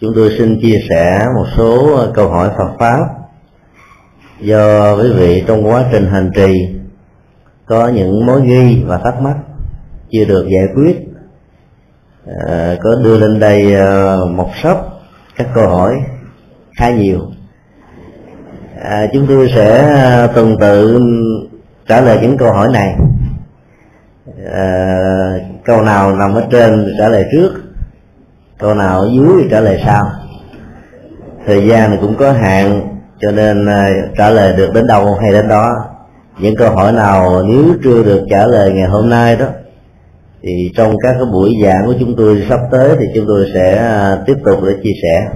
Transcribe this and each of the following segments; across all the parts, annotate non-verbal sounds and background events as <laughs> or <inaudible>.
chúng tôi xin chia sẻ một số ờ, câu hỏi Phật pháp. Do quý vị trong quá trình hành trì có những mối nghi và thắc mắc chưa được giải quyết à, có đưa lên đây ờ, một sốc các câu hỏi khá nhiều. À, chúng tôi sẽ tuần tự trả lời những câu hỏi này. À, câu nào nằm ở trên trả lời trước câu nào ở dưới trả lời sau. Thời gian này cũng có hạn, cho nên à, trả lời được đến đâu hay đến đó. Những câu hỏi nào nếu chưa được trả lời ngày hôm nay đó, thì trong các cái buổi giảng của chúng tôi sắp tới thì chúng tôi sẽ à, tiếp tục để chia sẻ.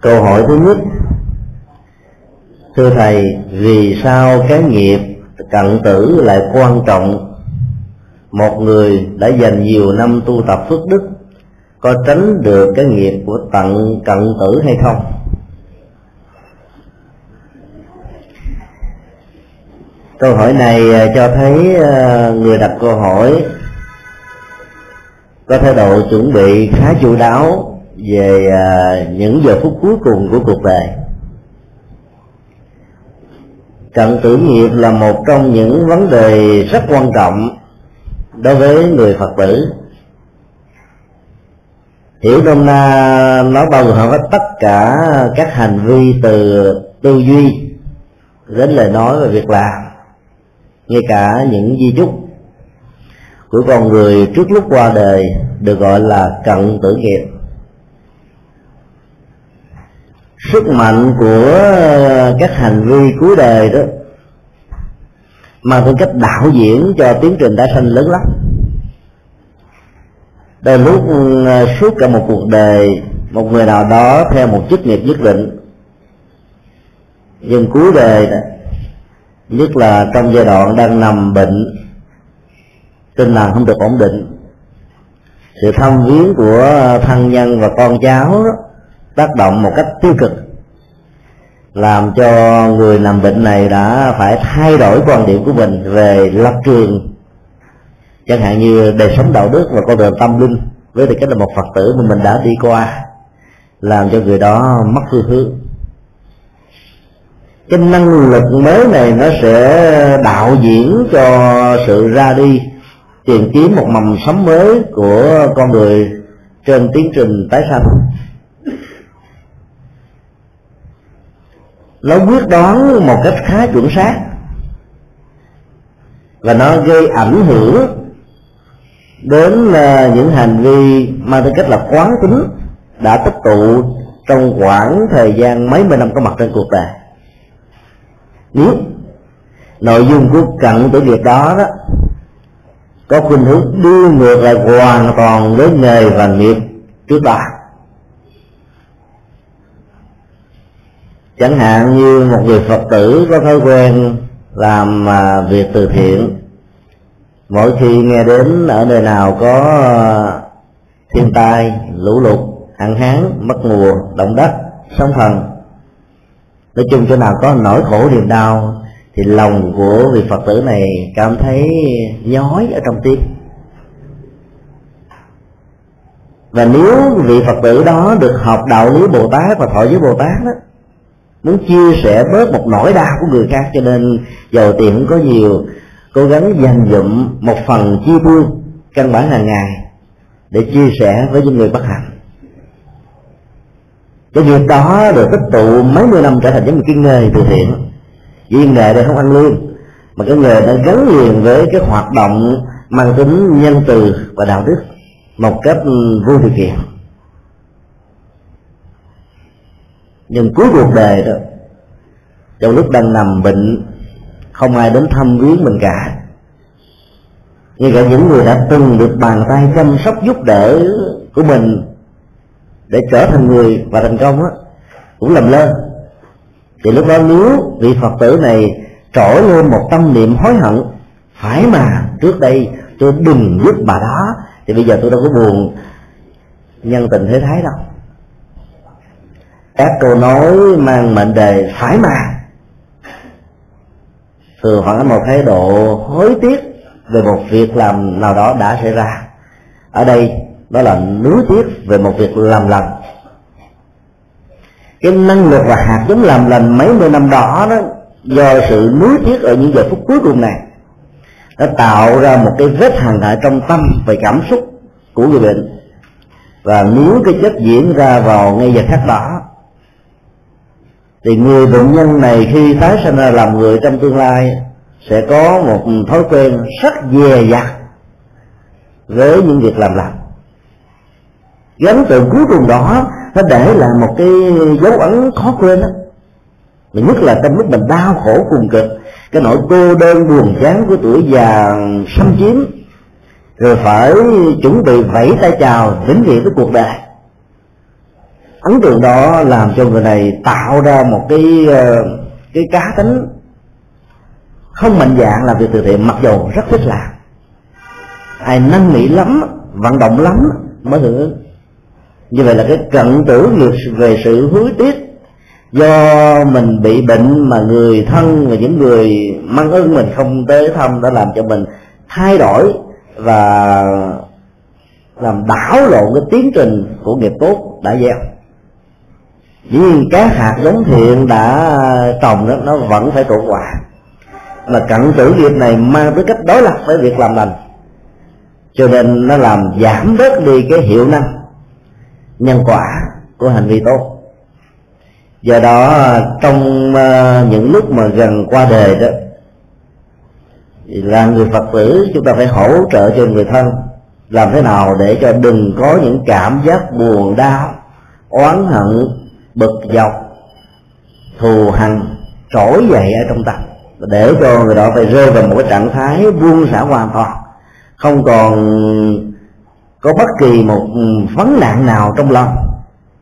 Câu hỏi thứ nhất. Thưa thầy, vì sao cái nghiệp cận tử lại quan trọng một người đã dành nhiều năm tu tập phước đức, có tránh được cái nghiệp của tận cận tử hay không? Câu hỏi này à, cho thấy à, người đặt câu hỏi có thái độ chuẩn bị khá chu đáo về à, những giờ phút cuối cùng của cuộc đời. Cận tử nghiệp là một trong những vấn đề rất quan trọng đối với người phật tử, hiểu nôm na nó bao gồm hết tất cả các hành vi từ tư duy đến lời nói và việc làm, ngay cả những di chúc của con người trước lúc qua đời được gọi là cận tử nghiệp. Sức mạnh của các hành vi cuối đời đó mang tính cách đạo diễn cho tiến trình tái sanh lớn lắm. Đôi lúc ừ, suốt cả một cuộc đời một người nào đó theo một chức nghiệp nhất định. Nhưng cuối đời đó, nhất là trong giai đoạn đang nằm bệnh tinh thần không được ổn định sự thăm viếng của thân nhân và con cháu đó, tác động một cách tiêu cực làm cho người nằm bệnh này đã phải thay đổi quan điểm của mình về lập trường. Chẳng hạn như đời sống đạo đức và con đường tâm linh, với tư cách là một phật tử mà mình đã đi qua, làm cho người đó mất phương hướng cái năng lực mới này nó sẽ đạo diễn cho sự ra đi, tìm kiếm một mầm sống mới của con người trên tiến trình tái sanh. Nó quyết đoán một cách khá chuẩn xác. Và nó gây ảnh hưởng đến à, những hành vi mang tính cách là quán tính đã tích tụ trong khoảng thời gian mấy mươi năm có mặt trên cuộc đời. Nếu nội dung của cận tử nghiệp đó đó có khuynh hướng đưa ngược lại hoàn toàn với nghề và nghiệp trước đó chẳng hạn như một người phật tử có thói quen làm à, việc từ thiện, mỗi khi nghe đến ở nơi nào có à, thiên tai, lũ lụt, hạn hán, mất mùa, động đất, sóng thần, nói chung chỗ nào có nỗi khổ niềm đau thì lòng của vị phật tử này cảm thấy nhói ở trong tim. Và nếu vị phật tử đó được học đạo lý bồ tát và thọ giới bồ tát đó muốn chia sẻ bớt một nỗi đau của người khác, cho nên giàu tiền cũng có nhiều, cố gắng dành dụm một phần chi tiêu căn bản hàng ngày để chia sẻ với những người bất hạnh. Cái việc đó được tích tụ mấy mươi năm trở thành giống như cái nghề từ thiện. Vì nghề đây không ăn lương, mà cái nghề đã gắn liền với cái hoạt động mang tính nhân từ và đạo đức một cách vô điều kiện. Nhưng cuối cuộc đời đó, trong lúc đang nằm bệnh, không ai đến thăm viếng mình cả. Ngay cả những người đã từng được bàn tay chăm sóc giúp đỡ của mình để trở thành người và thành công á, cũng làm lơ thì lúc đó nếu vị phật tử này trỗi lên một tâm niệm hối hận, phải mà, trước đây tôi đừng giúp bà đó, thì bây giờ tôi đâu có buồn nhân tình thế thái đâu các câu nói mang mệnh đề phải mà. Thường phản ánh một thái độ hối tiếc về một việc làm nào đó đã xảy ra. Ở đây, đó là nuối tiếc về một việc làm lành. Cái năng lực và hạt giống làm lành mấy mươi năm đó đó, do sự nuối tiếc ở những giờ phút cuối cùng này nó tạo ra một cái vết hằn hại trong tâm về cảm xúc của người bệnh và nếu cái chất diễn ra vào ngay giờ khắc đó thì người bệnh nhân này khi tái sinh ra làm người trong tương lai sẽ có một thói quen rất dè dặt với những việc làm lành. Gắn từ tượng cuối cùng đó, nó để lại một cái dấu ấn khó quên đó mà nhất là trong lúc mình đau khổ cùng cực, cái nỗi cô đơn buồn chán của tuổi già xâm chiếm, rồi phải chuẩn bị vẫy tay chào vĩnh viễn với cuộc đời ấn tượng đó làm cho người này tạo ra một cái ờ, cái cá tính không mạnh dạng làm việc từ thiện, mặc dù rất thích làm. Ai năn nỉ lắm, vận động lắm mới hưởng ứng. Như vậy là cái cận tử ngược về sự hối tiếc do mình bị bệnh mà người thân và những người mang ơn mình không tới thăm đã làm cho mình thay đổi và làm đảo lộn cái tiến trình của nghiệp tốt đã gieo chỉ các hạt giống thiện đã trồng đó, nó vẫn phải trổ quả mà cận tử nghiệp này mang tới cách đối lập với việc làm lành. Cho nên nó làm giảm bớt đi cái hiệu năng, nhân quả của hành vi tốt. Do đó, trong ờ, những lúc mà gần qua đời đó, là người phật tử chúng ta phải hỗ trợ cho người thân. Làm thế nào để cho đừng có những cảm giác buồn đau, oán hận bực dọc, thù hằn, trỗi dậy ở trong tâm, để cho người đó phải rơi vào một cái trạng thái buông xả hoàn toàn. Không còn có bất kỳ một vấn nạn nào trong lòng.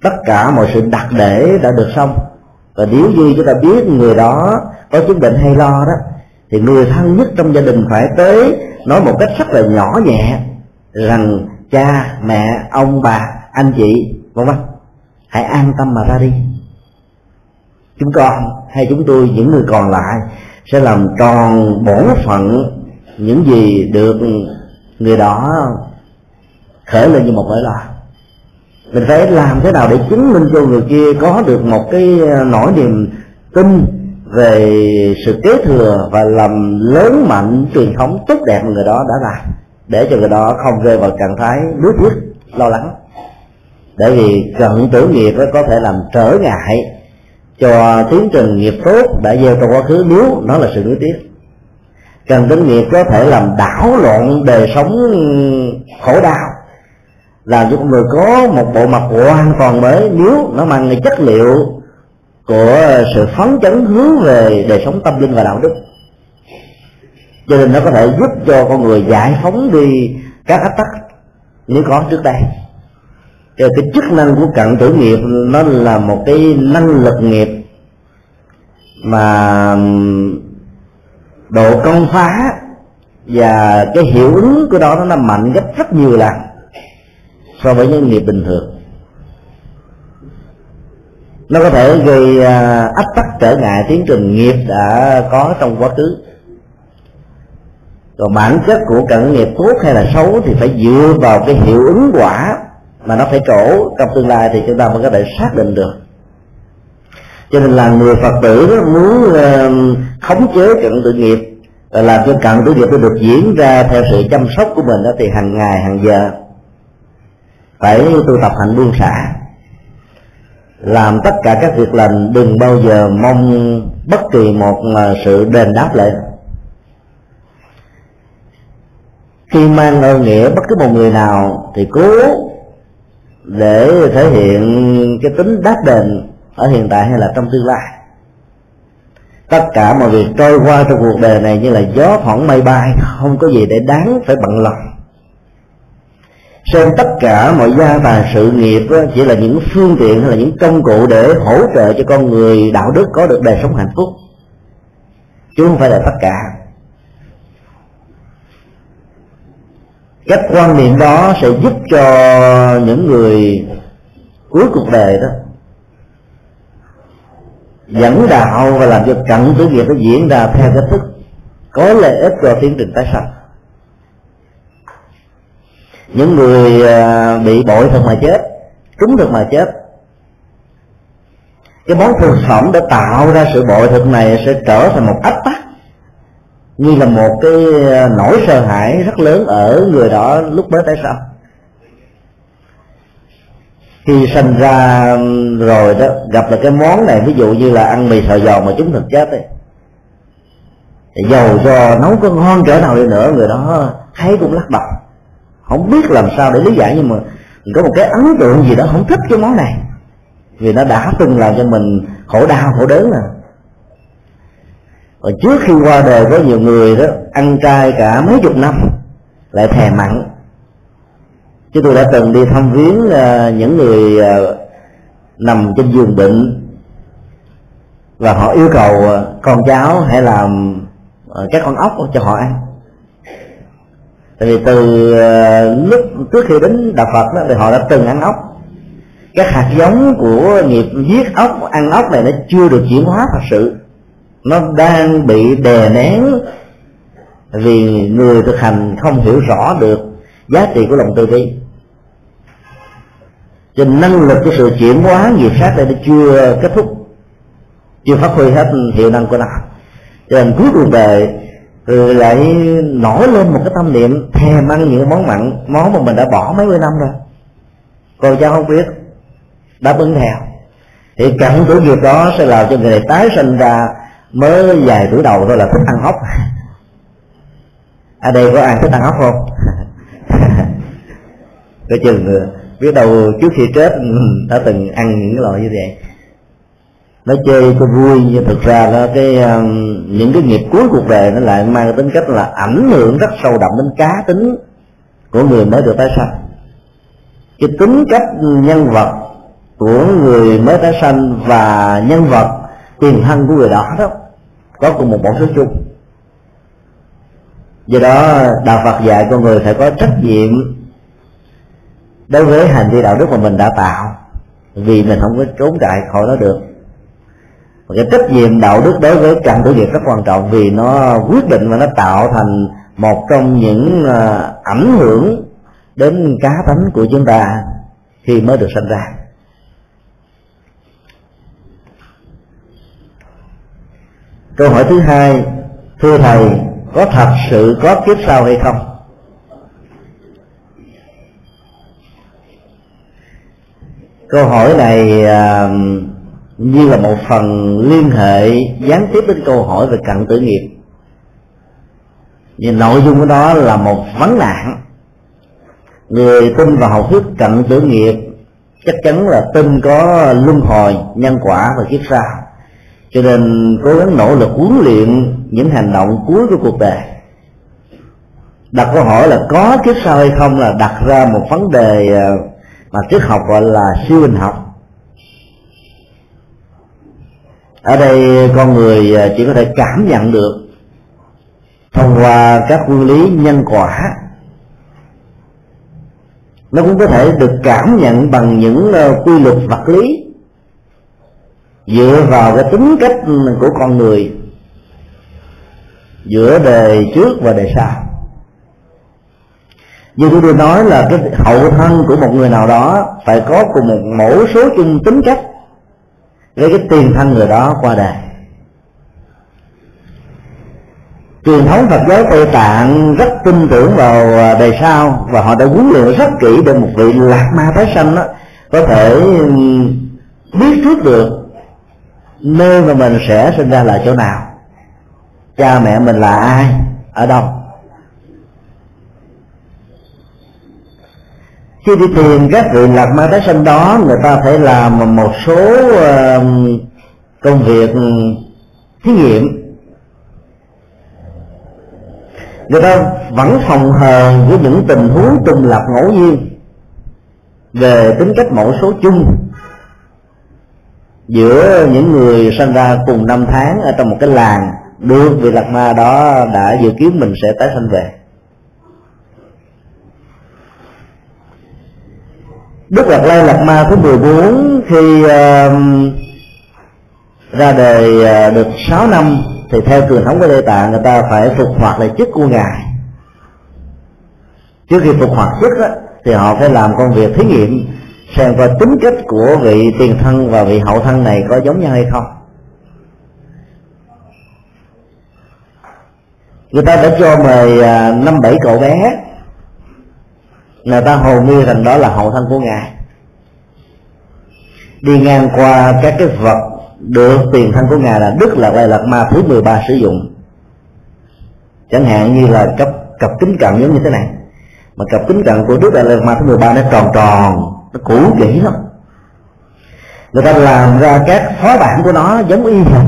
Tất cả mọi sự đặt để đã được xong. Và nếu như chúng ta biết người đó có chứng bệnh hay lo đó, thì người thân nhất trong gia đình phải tới nói một cách rất là nhỏ nhẹ, rằng cha, mẹ, ông, bà, anh chị, vân vân hãy an tâm mà ra đi. Chúng con hay chúng tôi, những người còn lại sẽ làm tròn bổn phận những gì được người đó khởi lên như một nỗi lo. Mình phải làm thế nào để chứng minh cho người kia có được một cái nỗi niềm tin về sự kế thừa và làm lớn mạnh, truyền thống tốt đẹp mà người đó đã làm, để cho người đó không rơi vào trạng thái đuối tiếc, lo lắng bởi vì cận tử nghiệp có thể làm trở ngại cho tiến trình nghiệp tốt đã gieo trong quá khứ. Nếu nó là sự nuối tiếc cần tính nghiệp có thể làm đảo loạn đời sống khổ đau, làm cho con người có một bộ mặt hoàn toàn mới. Nếu nó mang cái chất liệu của sự phấn chấn hướng về đời sống tâm linh và đạo đức, cho nên nó có thể giúp cho con người giải phóng đi các áp tắc nếu có trước đây cho cái chức năng của cận tử nghiệp nó là một cái năng lực nghiệp mà độ công phá và cái hiệu ứng của đó nó mạnh gấp rất nhiều lần so với những nghiệp bình thường. Nó có thể gây à, ách tắc trở ngại tiến trình nghiệp đã có trong quá khứ. Còn bản chất của cận nghiệp tốt hay là xấu thì phải dựa vào cái hiệu ứng quả mà nó phải trổ trong tương lai thì chúng ta mới có thể xác định được. Cho nên là người phật tử muốn khống chế cận tự nghiệp, và làm cho cận tự nghiệp nó được diễn ra theo sự chăm sóc của mình đó thì hàng ngày, hàng giờ phải tu tập hạnh buông xả. Làm tất cả các việc lành, đừng bao giờ mong bất kỳ một ờ, sự đền đáp lại khi mang ơn nghĩa bất cứ một người nào thì cố để thể hiện cái tính đáp đền ở hiện tại hay là trong tương lai. Tất cả mọi việc trôi qua trong cuộc đời này như là gió thoảng mây bay không có gì để đáng phải bận lòng. Xem tất cả mọi gia tài sự nghiệp đó, chỉ là những phương tiện hay là những công cụ để hỗ trợ cho con người đạo đức có được đời sống hạnh phúc. Chứ không phải là tất cả. Cách quan niệm đó sẽ giúp cho những người cuối cuộc đời đó dẫn đạo và làm cho cận tử nghiệp nó diễn ra theo cách thức có lợi ích cho tiến trình tái sanh. Những người à, bị bội thực mà chết, trúng thực mà chết, cái món thực phẩm đã tạo ra sự bội thực này sẽ trở thành một ách tắc như là một cái ờ, nỗi sợ hãi rất lớn ở người đó lúc mới tái sau. Khi sinh ra rồi đó, gặp là cái món này, ví dụ như là ăn mì sợi giòn mà chúng thực chết ấy, thì dầu cho nấu có ngon cỡ nào đi nữa, người đó thấy cũng lắc đầu. Không biết làm sao để lý giải, nhưng mà có một cái ấn tượng gì đó, không thích cái món này. Vì nó đã từng làm cho mình khổ đau, khổ đớn rồi và trước khi qua đời có nhiều người đó ăn chay cả mấy chục năm lại thèm mặn. Chứ tôi đã từng đi thăm viếng uh, những người uh, nằm trên giường bệnh. Và họ yêu cầu uh, con cháu hãy làm uh, các con ốc cho họ ăn. Tại vì từ uh, lúc trước khi đến đạo phật đó thì họ đã từng ăn ốc. Các hạt giống của nghiệp giết ốc ăn ốc này nó chưa được chuyển hóa thật sự nó đang bị đè nén vì người thực hành không hiểu rõ được giá trị của lòng từ bi. Cho năng lực của sự chuyển hóa nghiệp sát đây nó chưa kết thúc, chưa phát huy hết hiệu năng của nó. Cho nên cuối cuộc đời rồi lại nổi lên một cái tâm niệm thèm ăn những món mặn, món mà mình đã bỏ mấy mươi năm rồi. Còn cha không biết, đáp ứng theo. Thì cảnh tuổi nghiệp đó sẽ làm cho người này tái sinh ra mới vài tuổi đầu thôi là thích ăn ốc ở đây có ai thích ăn ốc không? <laughs> Coi chừng biết đâu trước khi chết ừ, đã từng ăn những cái loại như vậy. Nó chơi cho vui, nhưng thực ra đó cái ờ, những cái nghiệp cuối cuộc đời nó lại mang tính cách là ảnh hưởng rất sâu đậm đến cá tính của người mới được tái sanh. Cái tính cách nhân vật của người mới tái sanh và nhân vật tiền thân của người đó đó có cùng một mẫu số chung. Do đó, đạo phật dạy con người phải có trách nhiệm đối với hành vi đạo đức mà mình đã tạo, vì mình không có trốn chạy khỏi nó được. Và cái trách nhiệm đạo đức đối với trần tử nghiệp rất quan trọng, vì nó quyết định và nó tạo thành một trong những à, ảnh hưởng đến cá tánh của chúng ta khi mới được sinh ra. Câu hỏi thứ hai thưa thầy có thật sự có kiếp sau hay không? Câu hỏi này à, như là một phần liên hệ gián tiếp đến câu hỏi về cận tử nghiệp. Nhưng nội dung của đó là một vấn nạn. Người tin vào học thuyết cận tử nghiệp chắc chắn là tin có luân hồi nhân quả và kiếp sau cho nên cố gắng nỗ lực huấn luyện những hành động cuối của cuộc đời. Đặt câu hỏi là có kiếp sau hay không là đặt ra một vấn đề ờ, mà triết học gọi là siêu hình học. Ở đây con người ờ, chỉ có thể cảm nhận được thông qua các nguyên lý nhân quả. Nó cũng có thể được cảm nhận bằng những ờ, quy luật vật lý dựa vào cái tính cách của con người, giữa đời trước và đời sau. Như tôi vừa nói là cái hậu thân của một người nào đó phải có cùng một mẫu số chung tính cách với cái tiền thân người đó qua đời. Truyền thống Phật giáo Tây Tạng rất tin tưởng vào đời sau và họ đã huấn luyện rất kỹ để một vị lạc ma tái sanh đó có thể ừ, biết trước được nơi mà mình sẽ sinh ra là chỗ nào? Cha mẹ mình là ai? Ở đâu? Khi đi tìm các vị lạc ma tái sinh đó, người ta phải làm một số công việc thí nghiệm. Người ta vẫn phòng hờ với những tình huống trùng lập ngẫu nhiên về tính cách mẫu số chung giữa những người sinh ra cùng năm tháng ở trong một cái làng được vị lạc ma đó đã dự kiến mình sẽ tái sanh về. Đức Đạt Lai Lạt Ma thứ 14 khi uh, ra đời uh, được 6 năm thì theo truyền thống của Tây Tạng người ta phải phục hoạt lại chức của ngài. Trước khi phục hoạt chức đó, thì họ phải làm công việc thí nghiệm xem coi tính cách của vị tiền thân và vị hậu thân này có giống nhau hay không. Người ta đã cho mời à, năm bảy cậu bé. Người ta hầu như thành đó là hậu thân của ngài. Đi ngang qua các cái vật được tiền thân của ngài là đức là quay lạc ma thứ 13 sử dụng. Chẳng hạn như là cặp cặp kính cận giống như thế này. Mà cặp kính cận của đức là lạt ma thứ 13 nó tròn tròn nó cũ kỹ lắm. Người ta làm ra các phó bản của nó giống y hệt.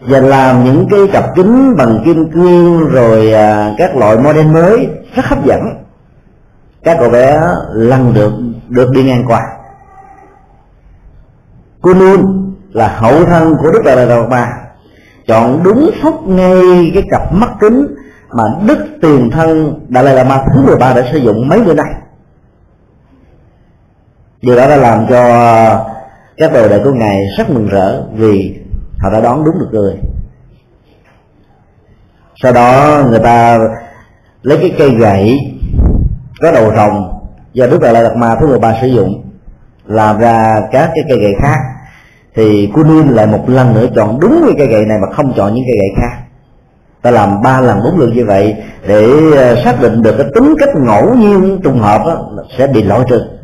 Và làm những cái cặp kính bằng kim cương rồi à, các loại model mới rất hấp dẫn. Các cậu bé lăn được được đi ngang qua. Cô nương là hậu thân của đức đại lạt ma chọn đúng phút ngay cái cặp mắt kính mà đức tiền thân đại lạt ma thứ 13 đã sử dụng mấy bữa nay điều đó đã làm cho à, các đồ đệ của ngài rất mừng rỡ vì họ đã đón đúng được người. Sau đó người ta lấy cái cây gậy có đầu rồng do đức đại lạt đạt ma thứ 13 sử dụng làm ra các cái cây gậy khác. Thì Kunin lại một lần nữa chọn đúng cái cây gậy này mà không chọn những cây gậy khác. Ta làm ba lần bốn lượt như vậy để à, xác định được cái tính cách ngẫu nhiên trùng hợp đó, sẽ bị loại trừ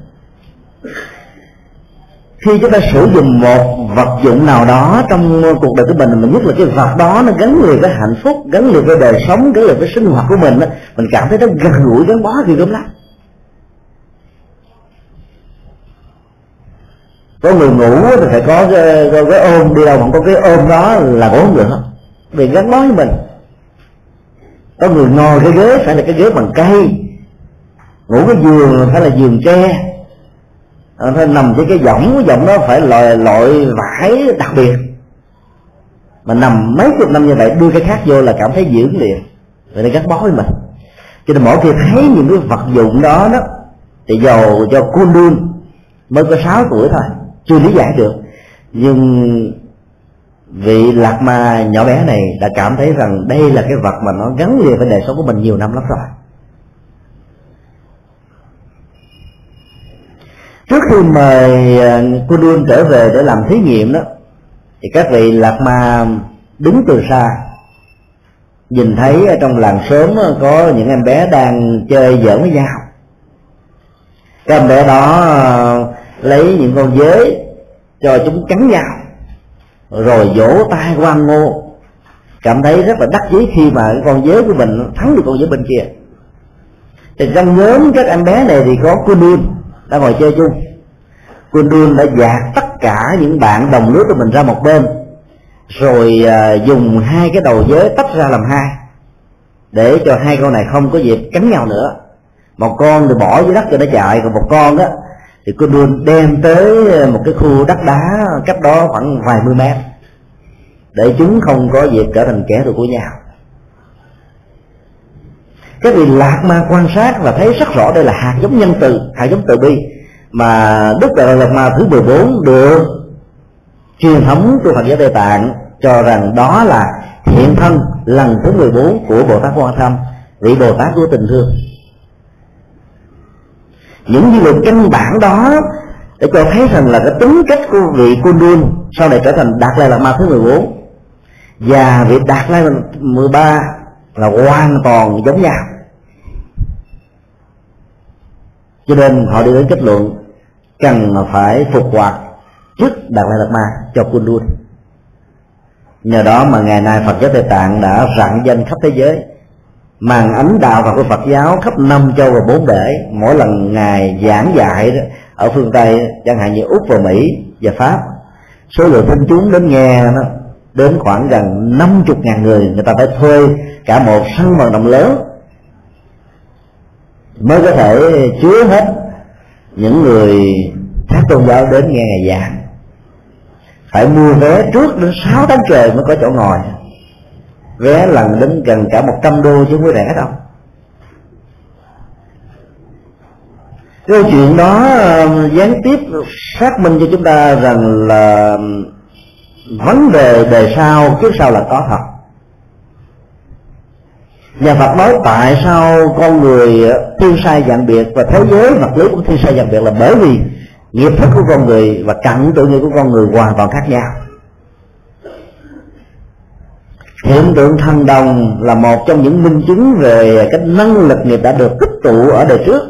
khi chúng ta sử dụng một vật dụng nào đó trong cuộc đời của mình mà nhất là cái vật đó nó gắn liền với hạnh phúc gắn liền với đời sống gắn liền với sinh hoạt của mình đó, mình cảm thấy nó gần gũi gắn bó thì gớm lắm. Có người ngủ thì phải có cái, cái, cái ôm đi đâu mà có cái ôm đó là cũng không được vì gắn bó với mình. Có người ngồi cái ghế phải là cái ghế bằng cây. Ngủ cái giường phải là giường tre. Ờ, nó nằm trên cái võng cái võng đó phải loại loại vải đặc biệt. Mà nằm mấy chục năm như vậy, đưa cái khác vô là cảm thấy dưỡng liền. Vậy nên gắn bó với mình. Cho nên mỗi khi thấy những cái vật dụng đó đó, thì dầu cho cô đương mới có 6 tuổi thôi, chưa lý giải được. Nhưng vị lạc ma nhỏ bé này đã cảm thấy rằng đây là cái vật mà nó gắn liền với đời sống của mình nhiều năm lắm rồi. Trước khi mời à, cô đun trở về để làm thí nghiệm đó, thì các vị lạc ma đứng từ xa, nhìn thấy ở trong làng sớm có những em bé đang chơi giỡn với nhau. Các em bé đó à, lấy những con dế cho chúng cắn nhau, rồi vỗ tay quan ngô. Cảm thấy rất là đắc chí khi mà cái con dế của mình thắng được con dế bên kia. Thì trong nhóm các em bé này thì có cô đun đã ngồi chơi chung. Quân đun đã dạt tất cả những bạn đồng lứa của mình ra một bên, rồi à, dùng hai cái đầu giới tách ra làm hai, để cho hai con này không có dịp cắn nhau nữa. Một con thì bỏ dưới đất cho nó chạy, còn một con á, thì cô đun đem tới một cái khu đất đá cách đó khoảng vài mươi mét, để chúng không có dịp trở thành kẻ thù của nhau các vị lạc ma quan sát và thấy rất rõ đây là hạt giống nhân từ, hạt giống từ bi. Mà đức đại lạt ma thứ 14 được truyền thống của Phật giáo Tây Tạng cho rằng đó là hiện thân lần thứ 14 của Bồ Tát Quan Thâm vị Bồ Tát của tình thương. Những dư luận căn bản đó để cho thấy rằng là cái tính cách của vị Kundun sau này trở thành Đạt Lai Lạt Ma thứ 14 và vị Đạt Lai 13 là hoàn toàn giống nhau. Cho nên họ đi đến kết luận cần phải phục hoạt trước đạt lai lạt ma cho kundun nhờ đó mà ngày nay phật giáo tây tạng đã rạng danh khắp thế giới màn ánh đạo và của phật giáo khắp năm châu và bốn bể mỗi lần ngài giảng dạy đó, ở phương tây chẳng hạn như úc và mỹ và pháp số lượng tinh chúng đến nghe nó đến khoảng gần năm chục ngàn người người ta phải thuê cả một sân vận động lớn mới có thể chứa hết những người các tôn giáo đến nghe ngày giảng. Phải mua vé trước đến 6 tháng trời mới có chỗ ngồi. Vé lần đến gần cả 100 đô chứ không có rẻ đâu. Câu chuyện đó ờ, gián tiếp xác minh cho chúng ta rằng là vấn đề đề sau, kiếp sau là có thật. Nhà Phật nói tại sao con người thiên sai dạng biệt và thế giới vật lý cũng thiên sai dạng biệt là bởi vì nghiệp thức của con người và cặn tự nhiên của con người hoàn toàn khác nhau. Hiện tượng thần đồng là một trong những minh chứng về cái năng lực nghiệp đã được tích tụ ở đời trước,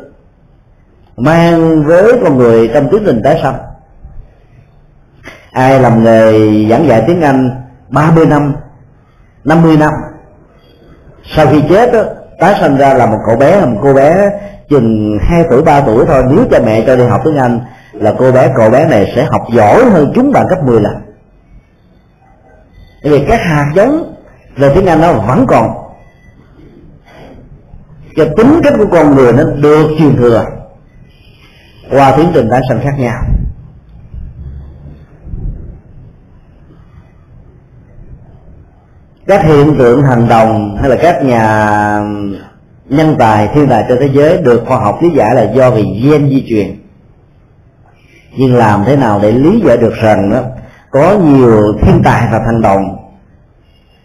mang với con người trong tiến trình tái sanh ai làm nghề giảng dạy tiếng anh 30 năm 50 năm. Sau khi chết đó, tái sinh ra là một cậu bé một cô bé chừng 2 tuổi 3 tuổi thôi. Nếu cha mẹ cho đi học tiếng anh là cô bé cậu bé này sẽ học giỏi hơn chúng bạn gấp 10 lần. Vì các hạt giống về tiếng anh nó vẫn còn. Cho tính cách của con người nó được truyền thừa qua tiến trình tái sinh khác nhau. Các hiện tượng hành động hay là các nhà nhân tài, thiên tài trên thế giới được khoa học lý giải là do vì gen di truyền. Nhưng làm thế nào để lý giải được rằng đó, có nhiều thiên tài và thành đồng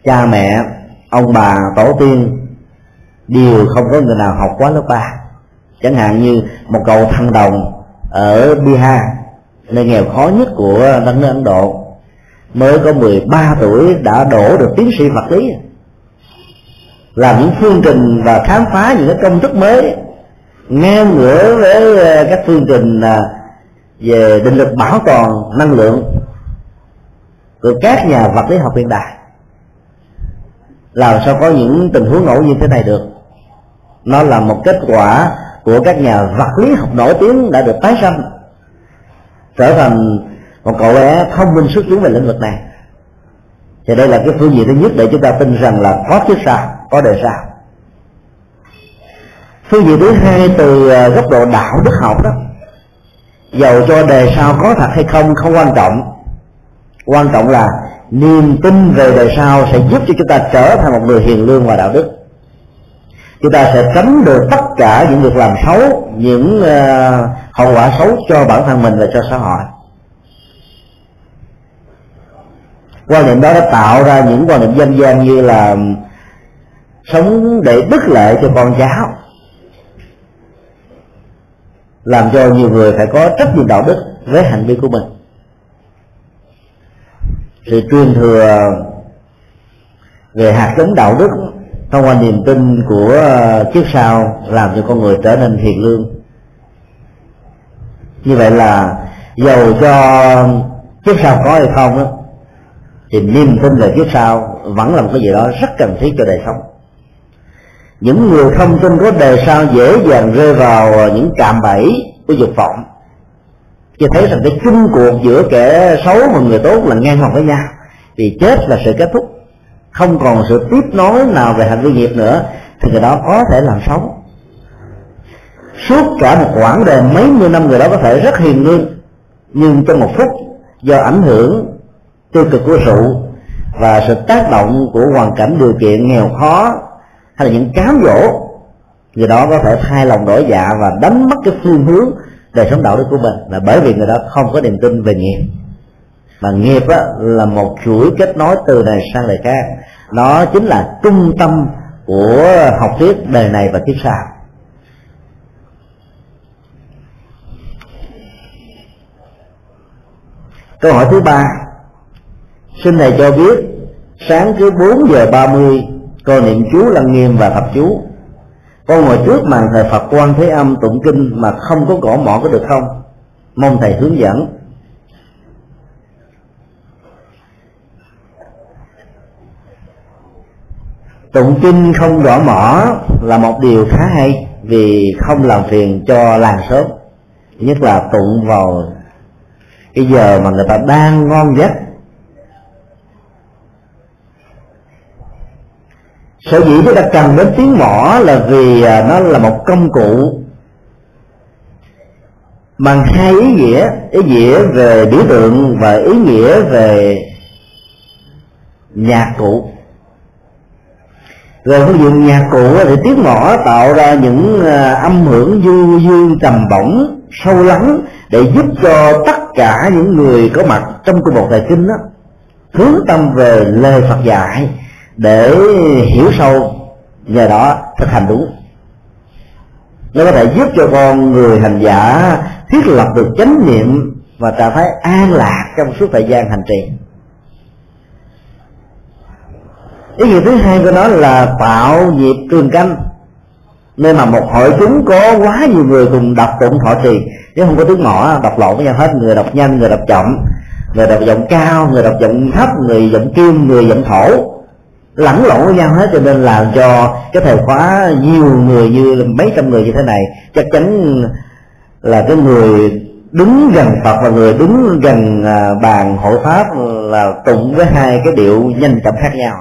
cha mẹ, ông bà, tổ tiên đều không có người nào học quá lớp ba. Chẳng hạn như một cậu thần đồng ở Bihar, nơi nghèo khó nhất của đất nước Ấn Độ mới có 13 tuổi đã đổ được tiến sĩ vật lý. Làm những phương trình và khám phá những cái công thức mới, ngang ngửa với ờ, các phương trình à, về định lực bảo toàn năng lượng của các nhà vật lý học hiện đại. Làm sao có những tình huống ngẫu như thế này được? Nó là một kết quả của các nhà vật lý học nổi tiếng đã được tái sanh, trở thành một cậu bé thông minh xuất chúng về lĩnh vực này. Thì đây là cái phương diện thứ nhất để chúng ta tin rằng là có trước sau có đời sau. Phương diện thứ hai từ à, góc độ đạo đức học đó. Dầu cho đề sau có thật hay không không quan trọng. Quan trọng là niềm tin về đời sau sẽ giúp cho chúng ta trở thành một người hiền lương và đạo đức. Chúng ta sẽ tránh được tất cả những việc làm xấu những uh, hậu quả xấu cho bản thân mình và cho xã hội. Quan niệm đó đã tạo ra những quan niệm dân gian như là sống để bức lệ cho con cháu làm cho nhiều người phải có trách nhiệm đạo đức với hành vi của mình. Sự truyền thừa về hạt giống đạo đức thông qua niềm tin của kiếp sau làm cho con người trở nên thiện lương. Như vậy là dầu cho kiếp sau có hay không đó, thì niềm tin về kiếp sau vẫn là một cái gì đó rất cần thiết cho đời sống. Những người không tin có đời sau dễ dàng rơi vào những cạm bẫy của dục vọng. Chỉ thấy rằng cái chung cuộc giữa kẻ xấu và người tốt là ngang bằng với nhau. Vì chết là sự kết thúc. Không còn sự tiếp nối nào về hành vi nghiệp nữa, thì người đó có thể làm sống. Suốt cả một quãng đời, mấy mươi năm người đó có thể rất hiền lương, nhưng trong một phút do ảnh hưởng tiêu cực của rượu và sự tác động của hoàn cảnh điều kiện nghèo khó hay là những cám dỗ người đó có thể thay lòng đổi dạ và đánh mất cái phương hướng đời sống đạo đức của mình. Là bởi vì người đó không có niềm tin về nghiệp. Và nghiệp á, là một chuỗi kết nối từ này sang đời khác. Nó chính là trung tâm của học thuyết đời này và kiếp sau. Câu hỏi thứ ba xin thầy cho biết, sáng cứ 4 giờ 30 con niệm chú lăng nghiêm và thập chú. Con ngồi trước màn thờ phật quan thế âm tụng kinh mà không có gõ mỏ có được không? Mong thầy hướng dẫn. Tụng kinh không gõ mỏ là một điều khá hay vì không làm phiền cho làng sớm nhất là tụng vào cái giờ mà người ta đang ngon giấc. Sở dĩ chúng ta cần đến tiếng mỏ là vì à, nó là một công cụ bằng hai ý nghĩa. Ý nghĩa về biểu tượng và ý nghĩa về nhạc cụ. Về phương diện nhạc cụ thì tiếng mỏ tạo ra những à, âm hưởng du dương trầm bổng sâu lắng để giúp cho tất cả những người có mặt trong cung một tài kinh đó hướng tâm về lời Phật dạy để hiểu sâu, nhờ đó thực hành đúng. Nó có thể giúp cho con người hành giả thiết lập được chánh niệm và trạng thái an lạc trong suốt thời gian hành trì. Ý nghĩa thứ hai của nó là tạo nhịp trường canh. Nên mà một hội chúng có quá nhiều người cùng đọc tụng thọ trì nếu không có tiếng mỏ đọc lộn với nhau hết. Người đọc nhanh, người đọc chậm, người đọc giọng cao, người đọc giọng thấp, người giọng kim người giọng thổ lẫn lộn với nhau hết, cho nên làm cho cái thời khóa nhiều người như mấy trăm người như thế này, chắc chắn là cái người đứng gần phật và người đứng gần à, bàn hội pháp là tụng với hai cái điệu nhanh chậm khác nhau.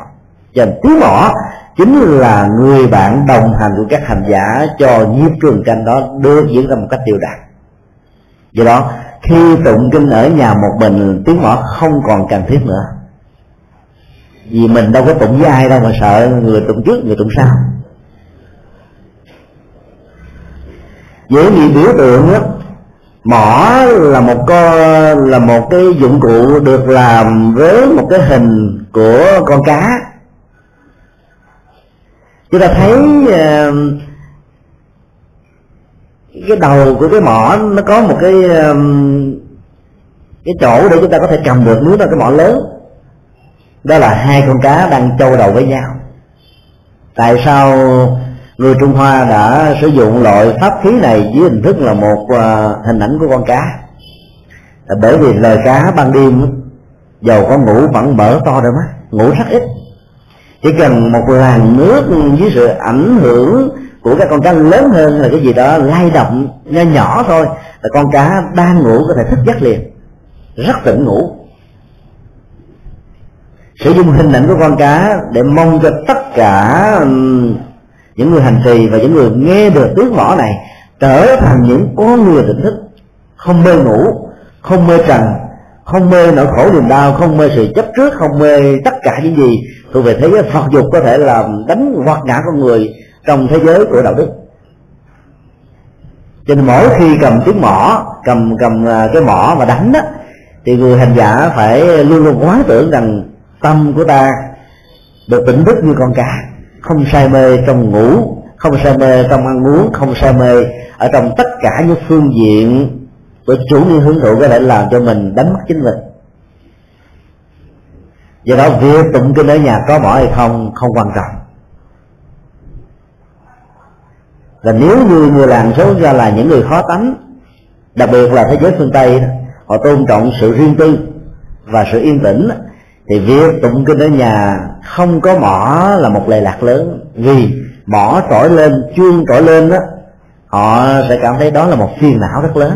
Cho tiếng mỏ chính là người bạn đồng hành của các hành giả cho nhiếp trường canh đó đưa diễn ra một cách điều đặn. Do đó, khi tụng kinh ở nhà một mình, tiếng mỏ không còn cần thiết nữa vì mình đâu có tụng với ai đâu mà sợ người tụng trước người tụng sau. Dễ bị biểu tượng đó, mỏ là một con là một cái dụng cụ được làm với một cái hình của con cá. Chúng ta thấy ờ, cái đầu của cái mỏ nó có một cái ờ, cái chỗ để chúng ta có thể cầm được nếu là cái mỏ lớn đó là hai con cá đang châu đầu với nhau. Tại sao người trung hoa đã sử dụng loại pháp khí này dưới hình thức là một à, hình ảnh của con cá? Là bởi vì lời cá ban đêm dầu có ngủ vẫn mở to đôi mắt, ngủ rất ít. Chỉ cần một làn nước dưới sự ảnh hưởng của các con cá lớn hơn là cái gì đó lay động nho nhỏ thôi, là con cá đang ngủ có thể thức giấc liền, rất tỉnh ngủ sử dụng hình ảnh của con cá để mong cho tất cả những người hành trì và những người nghe được tiếng mỏ này trở thành những con người tỉnh thức. Không mê ngủ, không mê trần, không mê nỗi khổ niềm đau, không mê sự chấp trước, không mê tất cả những gì thuộc về thế giới phật dục có thể làm đánh hoặc ngã con người trong thế giới của đạo đức. Cho nên mỗi khi cầm tiếng mỏ, cầm cầm à, cái mỏ và đánh đó thì người hành giả phải luôn luôn quán tưởng rằng tâm của ta, được tỉnh thức như con cá, không say mê trong ngủ, không say mê trong ăn uống, không say mê ở trong tất cả những phương diện của chủ nghĩa hưởng thụ có thể làm cho mình đánh mất chính mình. Do đó, việc tụng kinh ở nhà có bỏ hay không không quan trọng. Và nếu như người làng số ra là những người khó tánh, đặc biệt là thế giới phương tây họ tôn trọng sự riêng tư và sự yên tĩnh thì việc tụng kinh ở nhà không có mỏ là một lệ lạc lớn. Vì mỏ trỗi lên, chuông trỗi lên đó, họ sẽ cảm thấy đó là một phiền não rất lớn.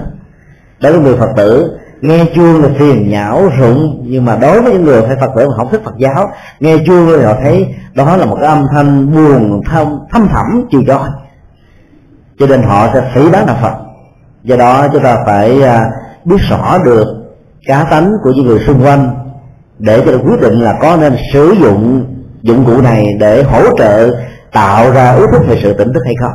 Đối với người phật tử, nghe chuông là phiền nhão rụng, nhưng mà đối với những người phải phật tử mà không thích phật giáo, nghe chuông thì họ thấy đó là một cái âm thanh buồn, thâm thâm thẳm chiều cho cho nên họ sẽ phỉ bán đạo phật. Do đó chúng ta phải à, biết rõ được cá tánh của những người xung quanh để cho quyết định là có nên sử dụng dụng cụ này để hỗ trợ tạo ra ý thức về sự tỉnh thức hay không.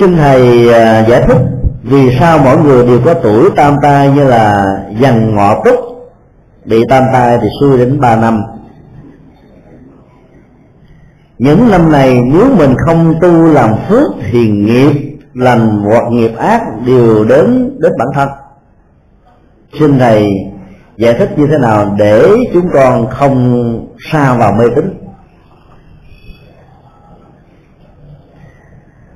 Xin thầy à, giải thích vì sao mọi người đều có tuổi tam tai như là dần ngọ túc bị tam tai thì xuôi đến ba năm những năm này nếu mình không tu làm phước thì nghiệp, lành hoặc nghiệp ác đều đến đến bản thân. Xin thầy giải thích như thế nào để chúng con không xa vào mê tín?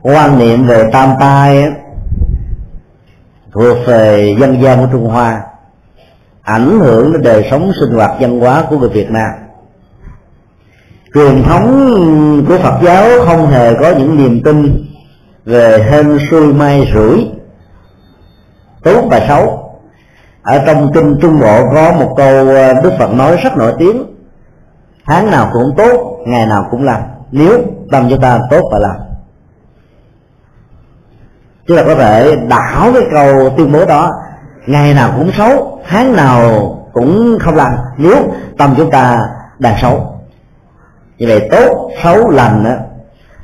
Quan niệm về tam tai thuộc về dân gian của trung hoa, ảnh hưởng đến đời sống sinh hoạt văn hóa của người việt nam truyền thống của phật giáo không hề có những niềm tin về hên xui may rủi, tốt và xấu. Ở trong kinh trung bộ có một câu ờ, đức phật nói rất nổi tiếng, tháng nào cũng tốt, ngày nào cũng làm nếu tâm chúng ta tốt và làm chúng ta có thể đảo cái câu tuyên bố đó, ngày nào cũng xấu, tháng nào cũng không làm nếu tâm chúng ta đang xấu như vậy tốt xấu lành đó,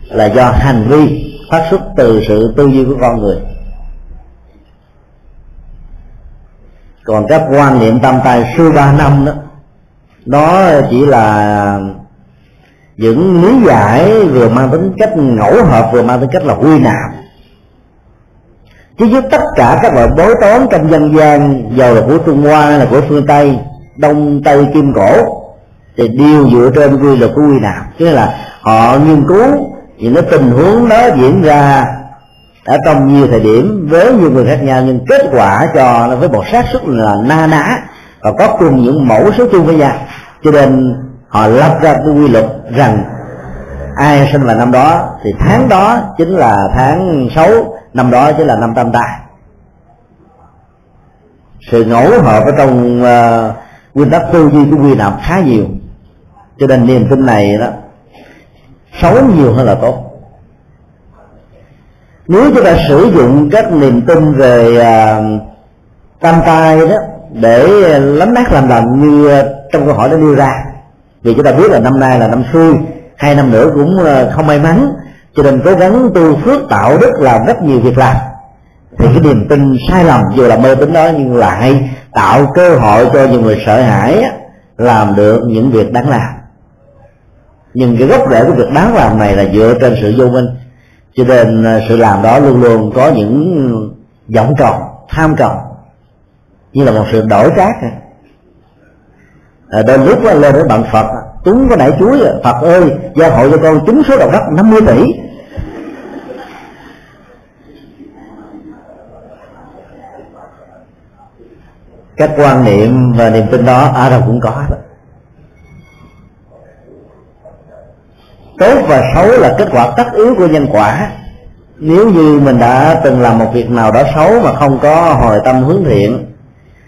là do hành vi phát xuất từ sự tư duy của con người. Còn các quan niệm tam tài xưa ba năm đó nó chỉ là những lý giải vừa mang tính cách ngẫu hợp vừa mang tính cách là quy nạp. Chứ với tất cả các loại bối toán trong dân gian giàu là của trung hoa hay là của phương tây đông tây kim cổ thì đều dựa trên quy luật của quy nạp tức là họ nghiên cứu những cái tình huống đó diễn ra ở trong nhiều thời điểm với nhiều người khác nhau nhưng kết quả cho nó với một xác suất là na ná và có cùng những mẫu số chung với nhau. Cho nên họ lập ra cái quy luật rằng ai sinh vào năm đó thì tháng đó chính là tháng xấu năm đó chính là năm tam tai sự ngẫu hợp ở trong uh, nguyên tắc tư duy của quy nạp khá nhiều cho nên niềm tin này đó xấu nhiều hơn là tốt. Nếu chúng ta sử dụng các niềm tin về à, tam tai đó để lắm nát làm lành như trong câu hỏi đã đưa ra vì chúng ta biết là năm nay là năm xuôi, hai năm nữa cũng à, không may mắn cho nên cố gắng tu phước tạo đức làm rất nhiều việc làm. Thì cái niềm tin sai lầm dù là mơ tính đó nhưng lại tạo cơ hội cho nhiều người sợ hãi làm được những việc đáng làm nhưng cái gốc rễ của việc đáng làm này là dựa trên sự vô minh. Cho nên à, sự làm đó luôn luôn có những vọng cầu tham cầu như là một sự đổi trác à, à đôi lúc lên đến bạn phật túng có nảy chuối phật ơi gia hội cho con trúng số đầu đất 50 tỷ. Các quan niệm và niềm tin đó ở đâu cũng có đó tốt và xấu là kết quả tất yếu của nhân quả. Nếu như mình đã từng làm một việc nào đó xấu mà không có hồi tâm hướng thiện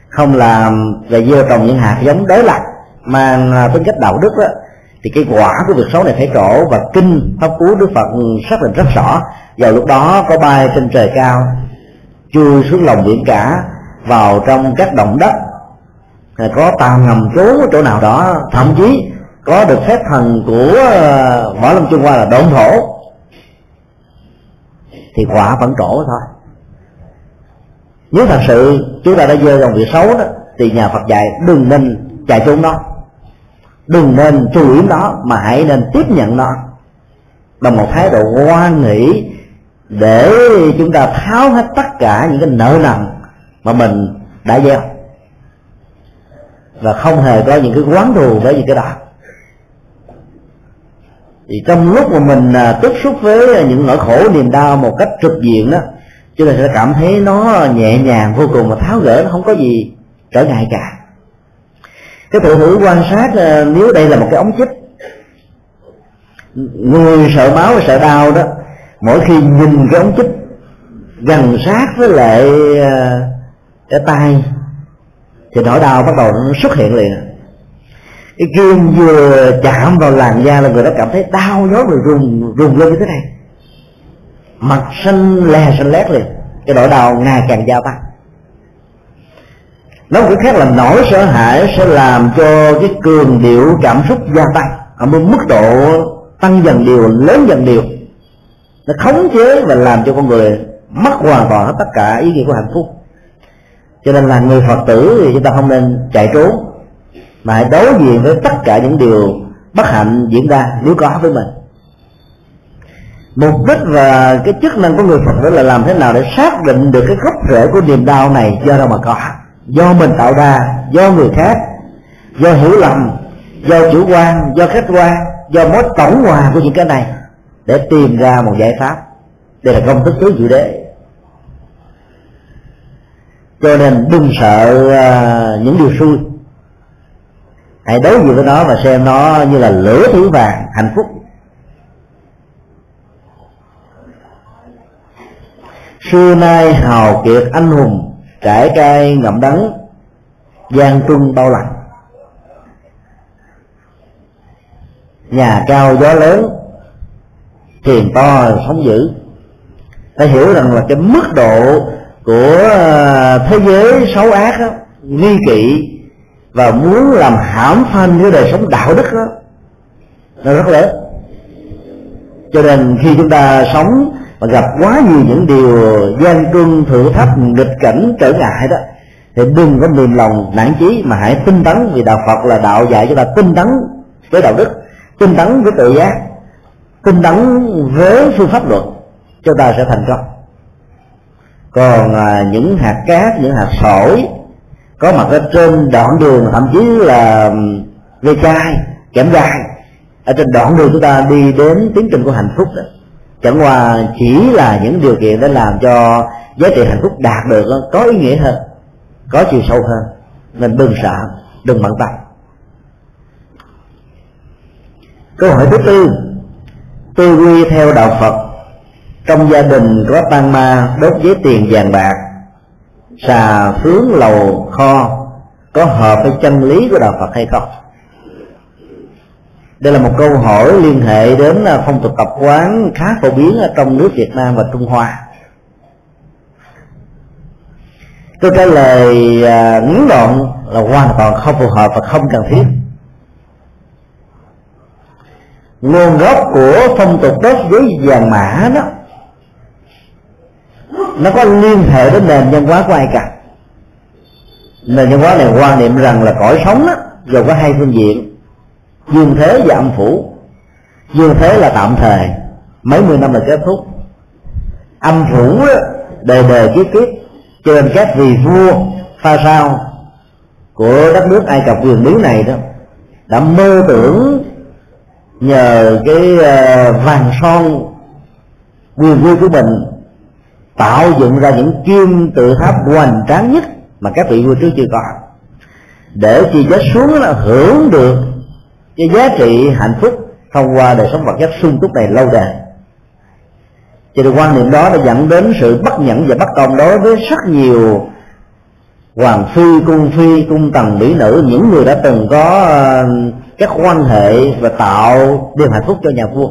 không làm và gieo trồng những hạt giống đối lập mang tính cách đạo đức đó, thì cái quả của việc xấu này phải trổ và kinh pháp cú đức phật xác định rất rõ. Vào lúc đó có bay trên trời cao chui xuống lòng biển cả vào trong các động đất có tàu ngầm trốn ở chỗ nào đó thậm chí có được phép thần của ờ, võ lâm trung hoa là độn thổ. Thì quả vẫn trổ thôi. Nếu thật sự chúng ta đã rơi vào việc xấu đó, thì nhà phật dạy đừng nên chạy trốn nó. Đừng nên chú ý nó, mà hãy nên tiếp nhận nó. Bằng một thái độ hoan nghĩ để chúng ta tháo hết tất cả những cái nợ nần mà mình đã gieo. Và không hề có những cái quán thù với những cái đó thì trong lúc mà mình à, tiếp xúc với à, những nỗi khổ niềm đau một cách trực diện đó chúng ta sẽ cảm thấy nó nhẹ nhàng vô cùng và tháo gỡ nó không có gì trở ngại cả. Cái thử thử quan sát à, nếu đây là một cái ống chích người sợ máu và sợ đau đó mỗi khi nhìn cái ống chích gần sát với lại à, cái tay thì nỗi đau bắt đầu nó xuất hiện liền cái kim vừa chạm vào làn da là người đó cảm thấy đau nhói rồi rùng rùng lên như thế này. Mặt xanh lè xanh lét liền. Cái nỗi đau ngày càng gia tăng. Nói cũng cách khác là nỗi sợ hãi sẽ làm cho cái cường điệu cảm xúc gia tăng ở một mức độ tăng dần điều, lớn dần điều. Nó khống chế và làm cho con người mất hoàn toàn hết tất cả ý nghĩa của hạnh phúc. Cho nên là người phật tử thì chúng ta không nên chạy trốn mà hãy đối diện với tất cả những điều bất hạnh diễn ra, nếu có với mình. Mục đích và cái chức năng của người phật đó là làm thế nào để xác định được cái gốc rễ của niềm đau này do đâu mà có. Do mình tạo ra, do người khác, do hiểu lầm, do chủ quan, do khách quan, do mối tổng hòa của những cái này để tìm ra một giải pháp. Đây là công thức tứ diệu đế. Cho nên đừng sợ à, những điều xui hãy đối diện với nó và xem nó như là lửa thứ vàng hạnh phúc. Xưa nay hào kiệt anh hùng trải cay ngậm đắng gian trung bao lạnh nhà cao gió lớn thuyền to sóng dữ. Ta hiểu rằng là cái mức độ của ờ, thế giới xấu ác đó, nghi kỵ và muốn làm hãm phanh cái đời sống đạo đức đó nó rất lớn. Cho nên khi chúng ta sống và gặp quá nhiều những điều gian truân thử thách, nghịch cảnh trở ngại đó, thì đừng có mềm lòng, nản chí mà hãy tinh tấn, vì đạo phật là đạo dạy cho ta tinh tấn với đạo đức, tinh tấn với tự giác, tinh tấn với phương pháp luật, cho ta sẽ thành công. Còn à, những hạt cát, những hạt sỏi có mặt ở trên đoạn đường, thậm chí là ve chai kẽm gai. Ở trên đoạn đường chúng ta đi đến tiến trình của hạnh phúc đó chẳng qua chỉ là những điều kiện để làm cho giá trị hạnh phúc đạt được có ý nghĩa hơn, có chiều sâu hơn. Nên đừng sợ, đừng bận tâm. Câu hỏi thứ tư. Tư quy theo đạo phật. Trong gia đình có tăng ma đốt giấy tiền vàng bạc xà phướng lầu kho, có hợp với chân lý của đạo phật hay không? Đây là một câu hỏi liên hệ đến à, phong tục tập quán khá phổ biến ở trong nước việt nam và trung hoa. Tôi trả lời à, ngắn gọn là hoàn toàn không phù hợp và không cần thiết. Nguồn gốc của phong tục đốt giấy vàng mã đó nó có liên hệ đến nền văn hóa của ai cả. Nền văn hóa này quan niệm rằng là cõi sống đó gồm có hai phương diện. Dương thế và âm phủ. Dương thế là tạm thời mấy mươi năm là kết thúc. Âm phủ đó, đời đời kiếp kiếp cho nên các vị vua pha sao của đất nước ai cập quyền lý này đó đã mơ tưởng nhờ cái ờ, vàng son quyền vui của mình tạo dựng ra những kim tự tháp hoành tráng nhất mà các vị vua trước chưa có. Để khi chết xuống là hưởng được cái giá trị hạnh phúc thông qua đời sống vật chất sung túc này lâu đời cho nên quan niệm đó đã dẫn đến sự bất nhẫn và bất công đối với rất nhiều hoàng phi, cung phi, cung tần, mỹ nữ, những người đã từng có ờ, các quan hệ và tạo điều hạnh phúc cho nhà vua.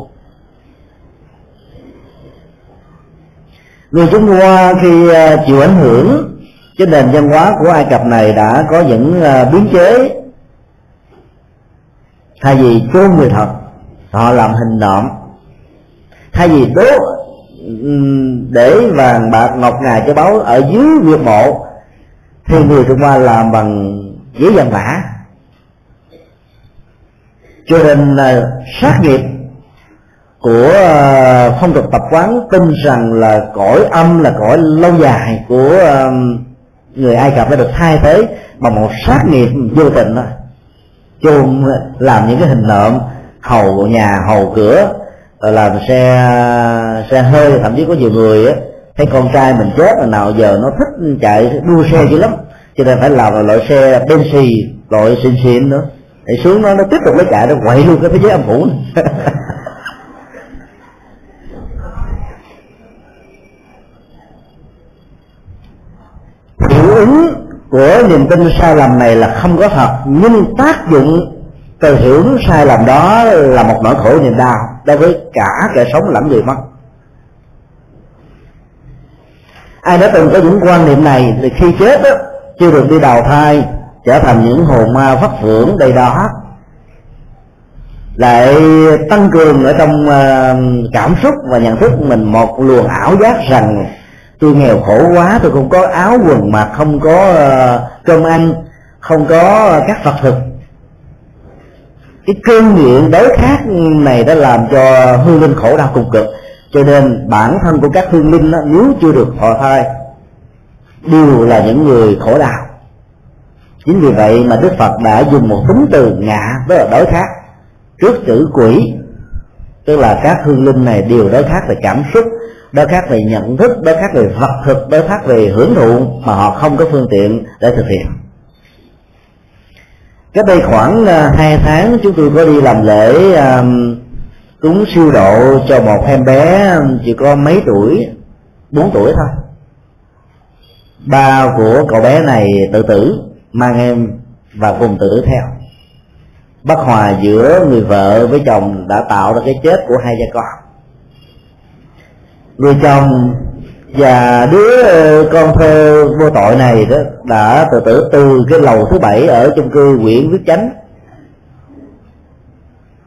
Người trung hoa khi à, chịu ảnh hưởng trên nền văn hóa của ai cập này đã có những à, biến chế. Thay vì chôn người thật, họ làm hình nộm thay vì đốt để vàng bạc ngọc ngà cho báu ở dưới huyệt mộ, thì người trung hoa làm bằng giấy vàng mã. Cho nên là sát nghiệp của à, không phong tục tập quán, tin rằng là cõi âm, là cõi lâu dài của um, người ai cập đã được thay thế bằng một sát nghiệp vô tình thôi chôn làm những cái hình nộm, hầu nhà, hầu cửa, rồi làm xe xe hơi, thậm chí có nhiều người á, thấy con trai mình chết là nào giờ nó thích chạy đua xe dữ lắm, cho nên phải làm loại xe Benzi loại xịn xịn nữa. Để xuống nó nó tiếp tục lấy chạy, nó quậy luôn cái thế giới âm phủ. <laughs> ứng của niềm tin sai lầm này là không có thật. Nhưng tác dụng từ hưởng sai lầm đó là một nỗi khổ niềm đau đối với cả kẻ sống lẫn người mất. Ai đã từng có những quan niệm này thì khi chết đó, chưa được đi đào thai trở thành những hồn ma phát phưởng đầy đó lại tăng cường ở trong ờ, cảm xúc và nhận thức mình một luồng ảo giác rằng tôi nghèo khổ quá tôi không có áo quần mặc không có ờ, cơm ăn không có các vật thực. Cái cơn nghiện đối khác này đã làm cho hương linh khổ đau cùng cực. Cho nên bản thân của các hương linh đó, nếu chưa được thọ thai đều là những người khổ đau. Chính vì vậy mà đức phật đã dùng một tính từ ngạ với là đối khác trước chữ quỷ tức là các hương linh này đều đối khác về cảm xúc đối khác về nhận thức đối khác về vật thực đối khác về hưởng thụ mà họ không có phương tiện để thực hiện. Cách đây khoảng à, hai tháng chúng tôi có đi làm lễ um, cúng siêu độ cho một em bé chỉ có mấy tuổi bốn tuổi thôi. Ba của cậu bé này tự tử mang em và cùng tự tử theo. Bất hòa giữa người vợ với chồng đã tạo ra cái chết của hai cha con người chồng và đứa ờ, con thơ vô tội này đó đã tự tử từ cái lầu thứ bảy ở chung cư Nguyễn viết chánh.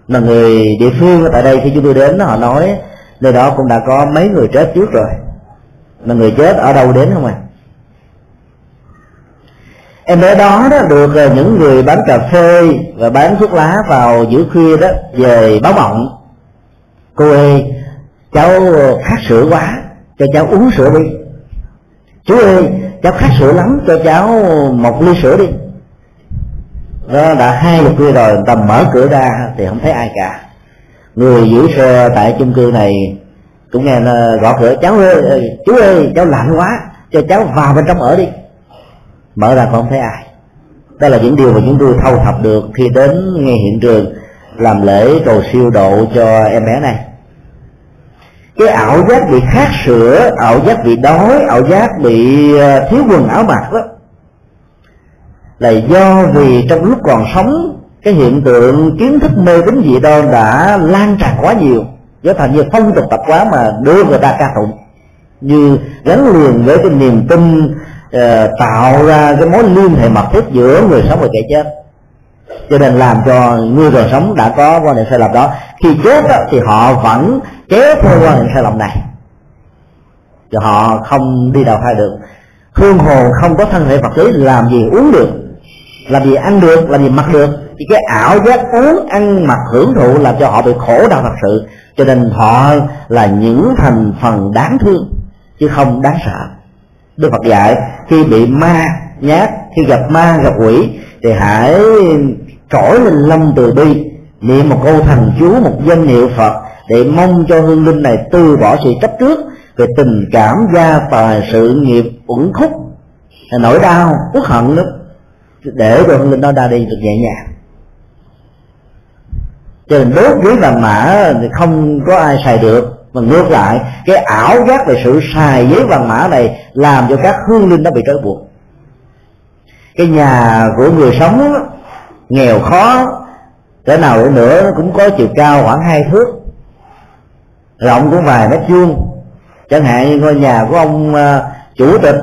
Mà người địa phương tại đây khi chúng tôi đến họ nói nơi đó cũng đã có mấy người chết trước rồi. Mà người chết ở đâu đến không à? Em bé đó đó được ờ, những người bán cà phê và bán thuốc lá vào giữa khuya đó về báo mộng. Cô ơi cháu khát sữa quá, cho cháu uống sữa đi. Chú ơi, cháu khát sữa lắm, cho cháu một ly sữa đi. Đó đã hai lượt khuya rồi tầm mở cửa ra thì không thấy ai cả. Người giữ xe tại chung cư này cũng nghe gõ cửa, cháu ơi ờ, chú ơi, cháu lạnh quá, cho cháu vào bên trong ở đi. Mở ra không thấy ai. Đó là những điều mà chúng tôi thâu thập được khi đến ngay hiện trường, làm lễ cầu siêu độ cho em bé này cái ảo giác bị khát sữa ảo giác bị đói ảo giác bị ờ, thiếu quần áo mặc đó là do vì trong lúc còn sống cái hiện tượng kiến thức mê tín dị đoan đã lan tràn quá nhiều trở thành như phong tục tập quán mà đưa người ta ca tụng. Như gắn liền với cái niềm tin uh, tạo ra cái mối liên hệ mật thiết giữa người sống và kẻ chết. Cho nên làm cho người còn sống đã có quan niệm sai lầm đó. Khi chết đó, thì họ vẫn kéo theo quan niệm sai lầm này. Cho họ không đi đầu thai được hương hồn không có thân thể vật lý làm gì uống được, làm gì ăn được, làm gì mặc được. Thì cái ảo giác uống ăn mặc hưởng thụ làm cho họ bị khổ đau thật sự. Cho nên họ là những thành phần đáng thương, chứ không đáng sợ. Đức phật dạy, khi bị ma nhát, khi gặp ma, gặp quỷ, thì hãy trỗi lên lâm từ bi, niệm một câu thần chú, một danh hiệu phật để mong cho hương linh này từ bỏ sự chấp trước về tình cảm gia tài sự nghiệp uẩn khúc, nỗi đau, uất hận đó để cho hương linh đó ra đi được nhẹ nhàng. Cho nên đốt giấy vàng mã thì không có ai xài được, mà ngược lại, cái ảo giác về sự xài giấy vàng mã này làm cho các hương linh nó bị trói buộc. Cái nhà của người sống nghèo khó thế nào nữa nó cũng có chiều cao khoảng hai thước rộng cũng vài mét vuông. Chẳng hạn như ngôi nhà của ông ờ, chủ tịch,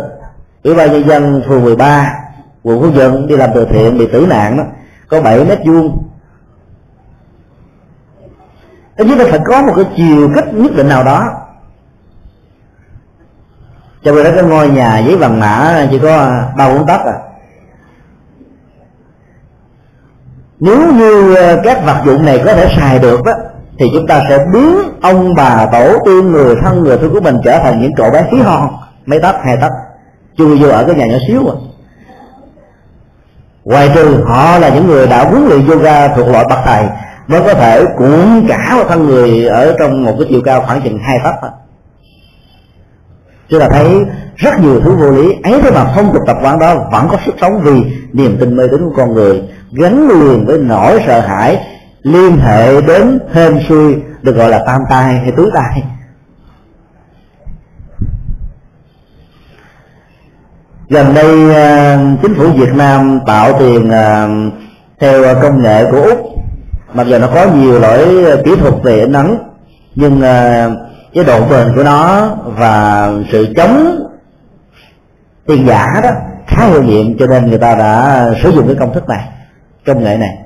ủy ban nhân dân phường 13 quận phú nhuận đi làm từ thiện bị tử nạn đó, có 7 mét vuông. Chúng ta phải có một cái chiều kích nhất định nào đó. Cho nên đó, cái ngôi nhà giấy bằng mã chỉ có ờ, ba bốn tấc à. Nếu như ờ, các vật dụng này có thể xài được đó thì chúng ta sẽ biến ông bà tổ tiên người thân người thân của mình trở thành những cậu bé khí hon mấy tấc, hai tấc. Chui vô ở cái nhà nhỏ xíu rồi. Ngoài trừ họ là những người đã huấn luyện yoga thuộc loại bậc thầy, mới có thể cuộn cả thân người ở trong một cái chiều cao khoảng chừng hai tấc thôi. Chúng ta thấy rất nhiều thứ vô lý, ấy thế mà phong tục tập quán đó vẫn có sức sống vì niềm tin mê tín của con người gắn liền với nỗi sợ hãi liên hệ đến hên xui, được gọi là tam tai hay tứ tai. Gần đây à, chính phủ Việt Nam tạo tiền à, theo công nghệ của úc. Mặc dù nó có nhiều loại kỹ thuật về in ấn, nhưng à, cái độ bền của nó và sự chống tiền giả đó khá hiệu nghiệm cho nên người ta đã sử dụng cái công thức này, công nghệ này.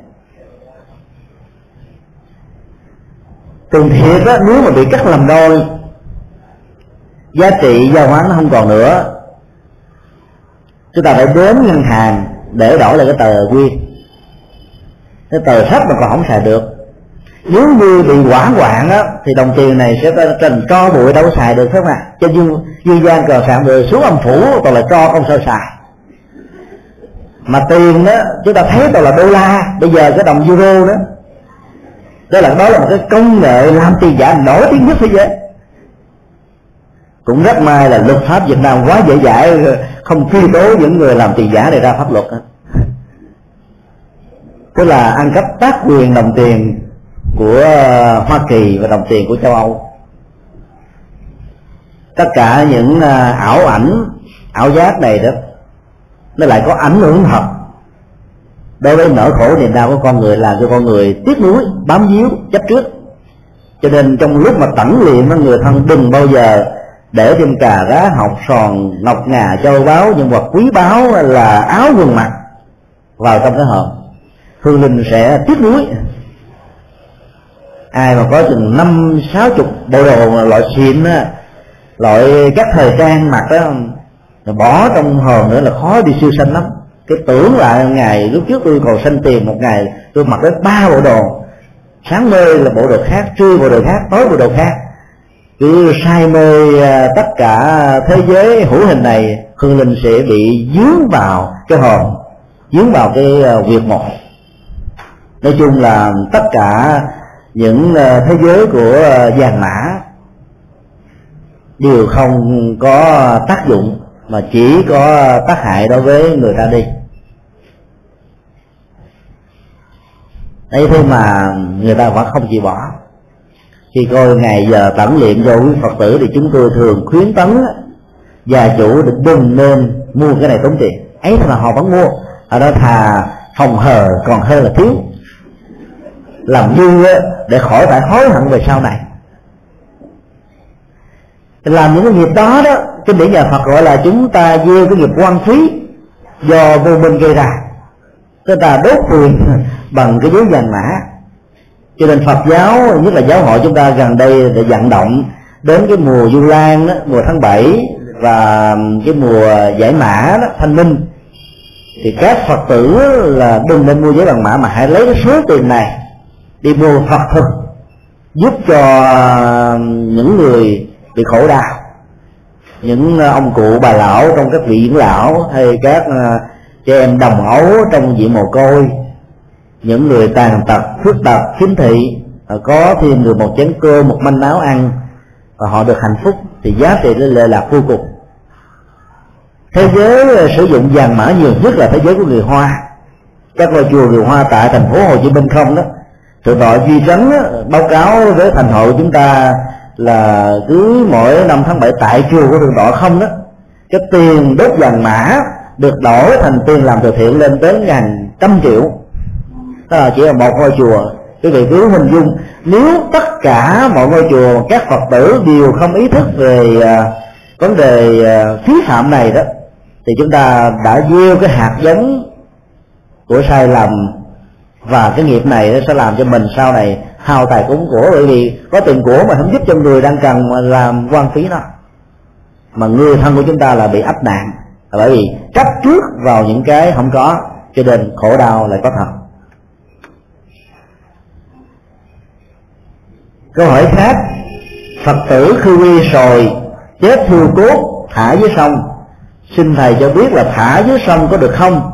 Tiền thiệt á, nếu mà bị cắt làm đôi, giá trị giao hoán nó không còn nữa. Chúng ta phải đến ngân hàng để đổi lại cái tờ quyên cái tờ sách mà còn không xài được. Nếu như bị quả hoạn á, thì đồng tiền này sẽ trần cho bụi, đâu có xài được, phải không ạ? Cho dư dư gian cờ sạn rồi xuống âm phủ, toàn là cho không sao xài. Mà tiền đó chúng ta thấy toàn là đô la. Bây giờ cái đồng euro đó đó là đó là một cái công nghệ làm tiền giả nổi tiếng nhất thế giới. Cũng rất may là luật pháp Việt Nam quá dễ dãi, không truy tố những người làm tiền giả này ra pháp luật tức là ăn cắp tác quyền đồng tiền của Hoa Kỳ và đồng tiền của châu Âu. Tất cả những à, ảo ảnh, ảo giác này đó, nó lại có ảnh hưởng thật đối với nỗi khổ niềm đau của con người làm cho con người tiếc nuối, bám víu, chấp trước. Cho nên trong lúc mà tẩn luyện người thân, đừng bao giờ để thêm cà rá, học sòn, ngọc ngà, châu báu, những vật quý báu là áo quần mặt vào trong cái hộp. Hương linh sẽ tiếc nuối. Ai mà có chừng năm, sáu chục bộ đồ loại xịn á, loại các thời trang mặc đó bỏ trong hòm nữa là khó đi siêu sanh lắm cái tưởng là ngày lúc trước tôi còn sanh tiền một ngày, tôi mặc đến ba bộ đồ. Sáng mê là bộ đồ khác, trưa bộ đồ khác, tối bộ đồ khác. Cứ say mê à, tất cả thế giới hữu hình này, hương linh sẽ bị dướng vào cái hồn dướng vào cái à, việc một. Nói chung là tất cả những à, thế giới của vàng mã đều không có tác dụng, mà chỉ có tác hại đối với người ta đi. Ấy thế mà người ta vẫn không chịu bỏ. Khi coi ngày giờ tẩn luyện cho quý phật tử thì chúng tôi thường khuyến tấn gia chủ định đừng nên mua cái này tốn tiền. Ấy mà họ vẫn mua. Ở đó thà phòng hờ còn hơn là thiếu. Làm dư để khỏi phải hối hận về sau này. Làm những cái nghiệp đó đó, kinh điển nhà Phật gọi là chúng ta gieo cái nghiệp quan phí do vô minh gây ra chúng ta đốt quyền <laughs> bằng cái giấy vàng mã. Cho nên Phật giáo nhất là giáo hội chúng ta gần đây để vận động đến cái mùa du lan đó, mùa tháng 7 và cái mùa giải mã đó, thanh minh. Thì các phật tử là đừng nên mua giấy bằng mã mà hãy lấy cái số tiền này đi mua phật thực giúp cho những người bị khổ đau những ông cụ bà lão trong các vị dưỡng lão hay các trẻ em đồng ấu trong diện mồ côi. Những người tàn tật, khuyết tật, khiếm thị có thêm được một chén cơm, một manh áo ăn, và họ được hạnh phúc, thì giá trị lên lệ lạc vô cùng. Thế giới ờ, sử dụng vàng mã nhiều nhất là thế giới của người hoa. Các ngôi chùa người hoa tại thành phố hồ chí minh không đó. Thượng tọa duy trấn ờ, báo cáo với thành hội chúng ta là cứ mỗi năm tháng 7 tại chùa của thượng tọa không đó. Cái tiền đốt vàng mã được đổi thành tiền làm từ thiện lên tới ngàn trăm triệu. Đó là chỉ là một ngôi chùa. Quý vị cứ hình dung nếu tất cả mọi ngôi chùa các phật tử đều không ý thức về uh, vấn đề uh, phí phạm này đó thì chúng ta đã gieo cái hạt giống của sai lầm và cái nghiệp này nó sẽ làm cho mình sau này hao tài cúng của bởi vì có tiền của mà không giúp cho người đang cần mà làm quan phí nó. Mà người thân của chúng ta là bị áp nạn bởi vì chấp trước vào những cái không có, cho nên khổ đau lại có thật. Câu hỏi khác, phật tử khư quy sồi chết thiêu cốt thả dưới sông. Xin thầy cho biết là thả dưới sông có được không?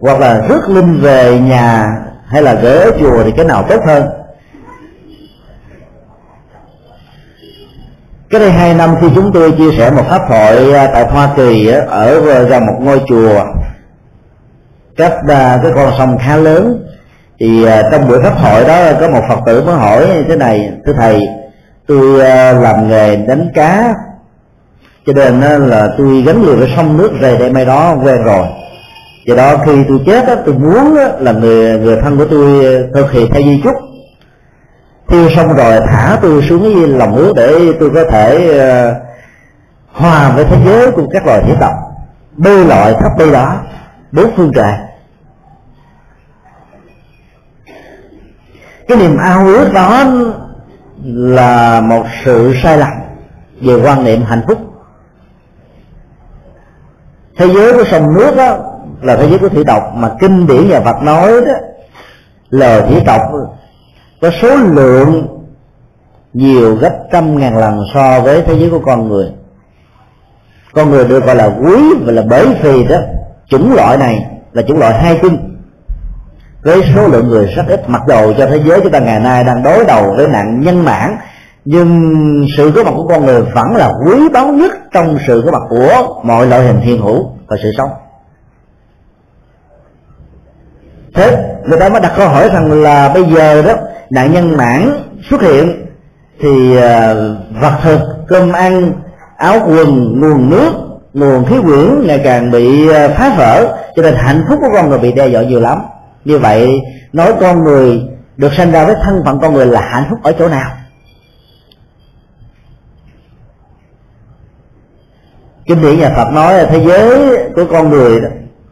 Hoặc là rước linh về nhà hay là gửi ở chùa thì cái nào tốt hơn? Cái đây hai năm khi chúng tôi chia sẻ một pháp thoại à, tại hoa kỳ à, ở gần một ngôi chùa. Cách à, cái con sông khá lớn. Thì trong buổi pháp hội đó có một phật tử mới hỏi như thế này thưa thầy tôi làm nghề đánh cá. Cho nên là tôi gắn liền với sông nước về đây mai đó quen rồi. Do đó khi tôi chết đó, tôi muốn là người người thân của tôi thực hiện theo di chúc tiêu xong rồi thả tôi xuống cái lòng nước để tôi có thể uh, hòa với thế giới của các loài thủy tộc bơi lội khắp đây đó bốn phương trời. Cái niềm ao ước đó là một sự sai lầm về quan niệm hạnh phúc. Thế giới của sông nước đó là thế giới của thủy tộc mà kinh điển nhà Phật nói đó lời thủy tộc có số lượng nhiều gấp trăm ngàn lần so với thế giới của con người. Con người được gọi là quý và là bởi vì đó, chủng loại này là chủng loại hai chung với số lượng người rất ít, mặc dầu cho thế giới chúng ta ngày nay đang đối đầu với nạn nhân mãn, nhưng sự có mặt của con người vẫn là quý báu nhất trong sự có mặt của mọi loại hình thiên hữu và sự sống. Thế, người ta mới đặt câu hỏi rằng là bây giờ đó, nạn nhân mãn xuất hiện thì ờ, vật thực, cơm ăn, áo quần, nguồn nước, nguồn khí quyển ngày càng bị ờ, phá vỡ, cho nên hạnh phúc của con người bị đe dọa nhiều lắm. Như vậy, nói con người được sinh ra với thân phận con người là hạnh phúc ở chỗ nào? Kinh điển nhà Phật nói là thế giới của con người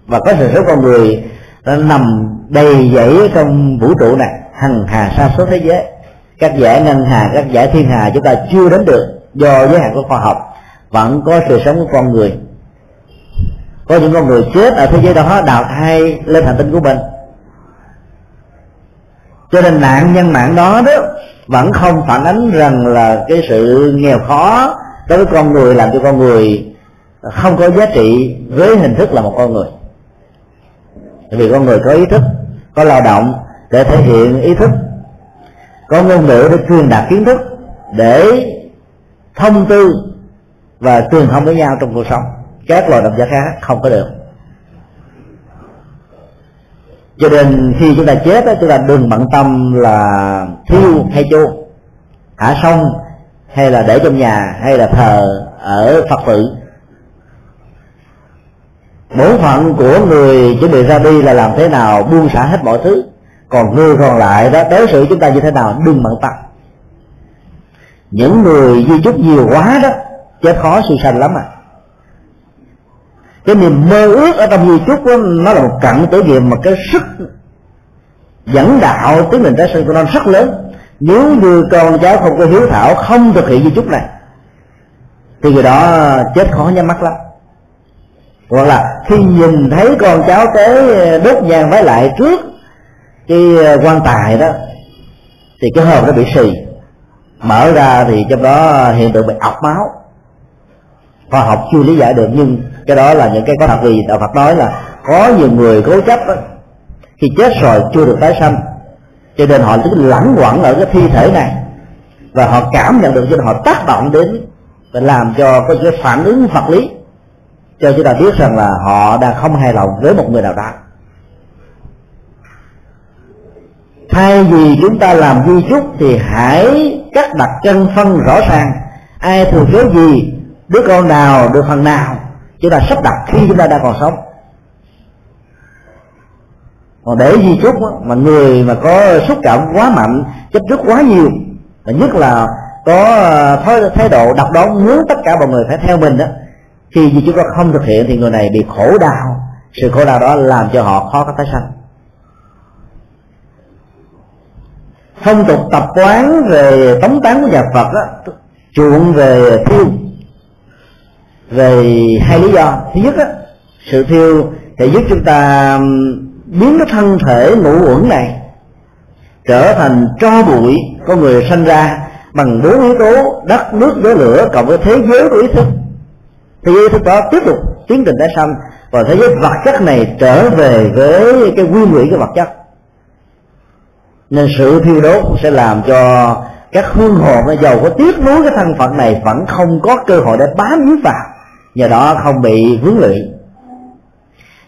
và có sự sống con người nó nằm đầy dẫy trong vũ trụ này, hằng hà sa số thế giới. Các giải ngân hà, các giải thiên hà chúng ta chưa đến được do giới hạn của khoa học. Vẫn có sự sống của con người. Có những con người chết ở thế giới đó, đào thai lên hành tinh của mình. Cho nên nạn nhân mạng đó đó vẫn không phản ánh rằng là cái sự nghèo khó đối với con người làm cho con người không có giá trị với hình thức là một con người vì con người có ý thức, có lao động để thể hiện ý thức. Có ngôn ngữ để truyền đạt kiến thức, để thông tư và truyền thông với nhau trong cuộc sống. Các loài động vật khác không có được. Cho nên khi chúng ta chết chúng ta đừng bận tâm là thiêu hay chôn thả sông, hay là để trong nhà, hay là thờ ở phật tử bổn phận của người chuẩn bị ra đi là làm thế nào buông xả hết mọi thứ. Còn người còn lại đó đối xử chúng ta như thế nào đừng bận tâm. Những người di chúc nhiều quá đó chết khó suy sanh lắm à. Cái niềm mơ ước ở trong di chúc đó, nó là một cặn tử nghiệm mà cái sức dẫn đạo tiến mình tái sinh của nó rất lớn. Nếu như con cháu không có hiếu thảo không thực hiện di chúc này thì người đó chết khó nhắm mắt lắm hoặc là khi nhìn thấy con cháu tới ờ, đốt nhang với lại trước cái ờ, quan tài đó thì cái hồn nó bị xì. Mở ra thì trong đó hiện tượng bị ọc máu. Khoa học chưa lý giải được nhưng cái đó là những cái có thật vì đạo Phật nói là có nhiều người cố chấp đó, khi chết rồi chưa được tái sanh. Cho nên họ cứ lẳng quẩn ở cái thi thể này. Và họ cảm nhận được cho nên họ tác động đến và làm cho có cái phản ứng vật lý cho chúng ta biết rằng là họ đang không hài lòng với một người nào đó. Thay vì chúng ta làm di chúc thì hãy cắt đặt chân phân rõ ràng. Ai thừa kế gì đứa con nào được phần nào. Chúng ta sắp đặt khi chúng ta đang còn sống. Còn để di chúc mà người mà có xúc cảm quá mạnh chấp trước quá nhiều và nhất là có ờ, thái, thái độ độc đoán muốn tất cả mọi người phải theo mình đó khi di chúng ta không thực hiện thì người này bị khổ đau. Sự khổ đau đó làm cho họ khó có tái sanh. Phong tục tập quán về tống tán của nhà Phật đó, chuộng về thiêu. Về hai lý do. Thứ nhất á, sự thiêu sẽ giúp chúng ta biến cái thân thể ngũ uẩn này trở thành tro bụi con người sanh ra bằng bốn yếu tố đất nước gió lửa cộng với thế giới của ý thức thế giới ý thức đó tiếp tục. Tiến trình tái sanh và thế giới vật chất này trở về với cái nguyên lũy cái vật chất. Nên sự thiêu đốt sẽ làm cho các hương hồn nó giàu có tiếc nuối cái thân phận này vẫn không có cơ hội để bám víu vào, nhờ đó không bị vướng lụy.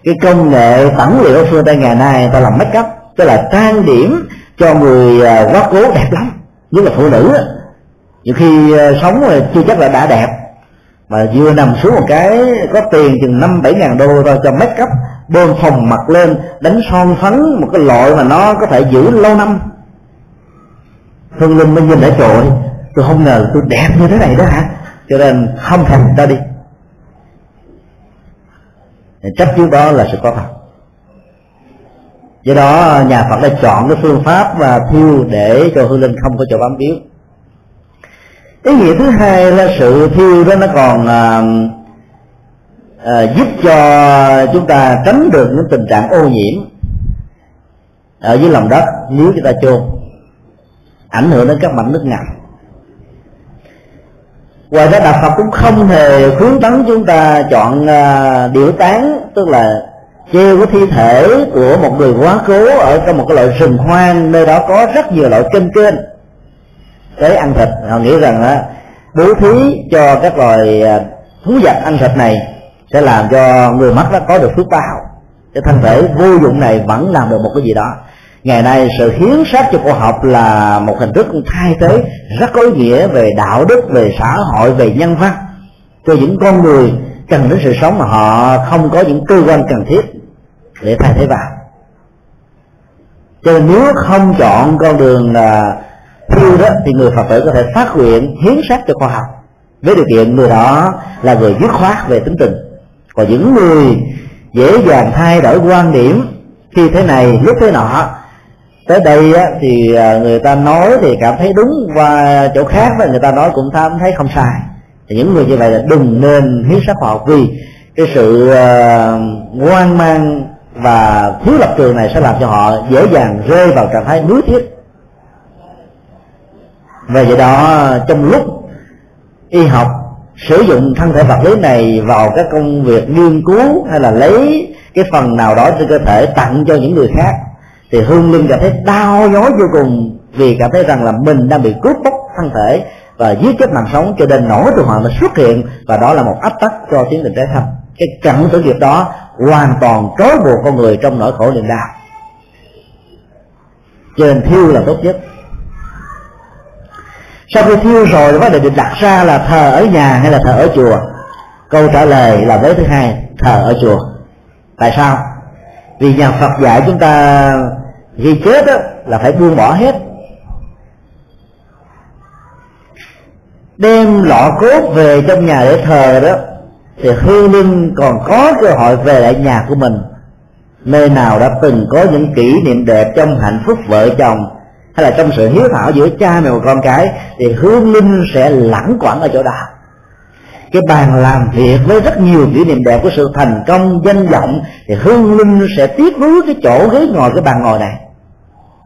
Cái công nghệ tẩm liệu phương tây ngày nay ta làm make up, tức là trang điểm cho người à, quá cố đẹp lắm, nhất là phụ nữ nhiều khi à, sống chưa chắc là đã đẹp mà vừa nằm xuống một cái, có tiền chừng năm, bảy ngàn đô thôi, cho make up, bơm phòng mặt lên, đánh son phấn, một cái loại mà nó có thể giữ lâu năm. Hương linh mới nhìn đã trội tôi không ngờ tôi đẹp như thế này đó hả? Cho nên không thèm ta đi. Chấp trước đó là sự có thật do đó, nhà phật đã chọn cái phương pháp và thiêu để cho hương linh không có chỗ bám biếu ý nghĩa thứ hai là sự thiêu đó nó còn à, à, giúp cho chúng ta tránh được những tình trạng ô nhiễm ở dưới lòng đất nếu chúng ta chôn ảnh hưởng đến các mảnh nước ngầm. Ngoài ra đạo phật cũng không hề khuyến tấn chúng ta chọn à, điệu tán tức là treo cái thi thể của một người quá cố ở trong một cái loại rừng hoang nơi đó có rất nhiều loại kênh kênh tới ăn thịt. Họ nghĩ rằng á, bố thí cho các loài à, thú vật ăn thịt này sẽ làm cho người mất đó có được phước báo. Cái thân thể vô dụng này vẫn làm được một cái gì đó. Ngày nay sự hiến sát cho khoa học là một hình thức thay thế rất có ý nghĩa về đạo đức, về xã hội, về nhân văn. Cho những con người cần đến sự sống mà họ không có những cơ quan cần thiết để thay thế vào. Cho nên nếu không chọn con đường là thiêu đó thì người phật tử có thể phát nguyện hiến sát cho khoa học. Với điều kiện người đó là người dứt khoát về tính tình. Còn những người dễ dàng thay đổi quan điểm khi thế này lúc thế nọ tới đây thì à, người ta nói thì cảm thấy đúng và chỗ khác và người ta nói cũng tham thấy không sai. Thì những người như vậy là đừng nên hiến sát họ vì cái sự uh, mang và thiếu lập trường này sẽ làm cho họ dễ dàng rơi vào trạng thái nuối tiếc và do đó, trong lúc y học sử dụng thân thể vật lý này vào các công việc nghiên cứu hay là lấy cái phần nào đó trên cơ thể tặng cho những người khác, thì hương linh cảm thấy đau nhói vô cùng vì cảm thấy rằng là mình đang bị cướp bóc thân thể và giết chết mạng sống, cho nên nỗi tu hoàng nó xuất hiện và đó là một áp tắc cho tiến trình trái thăm cái cận tử nghiệp đó hoàn toàn trói buộc con người trong nỗi khổ niềm đau. Cho nên thiêu là tốt nhất sau khi thiêu rồi vấn đề được đặt ra là thờ ở nhà hay là thờ ở chùa? Câu trả lời là vế thứ hai thờ ở chùa. Tại sao? Vì nhà phật dạy chúng ta khi chết đó, là phải buông bỏ hết. Đem lọ cốt về trong nhà để thờ đó thì hương linh còn có cơ hội về lại nhà của mình. Nơi nào đã từng có những kỷ niệm đẹp trong hạnh phúc vợ chồng hay là trong sự hiếu thảo giữa cha mẹ và con cái, thì hương linh sẽ lãng quẩn ở chỗ đó. Cái bàn làm việc với rất nhiều kỷ niệm đẹp của sự thành công, danh vọng, thì hương linh sẽ tiếc nuối cái chỗ ghế ngồi cái bàn ngồi này.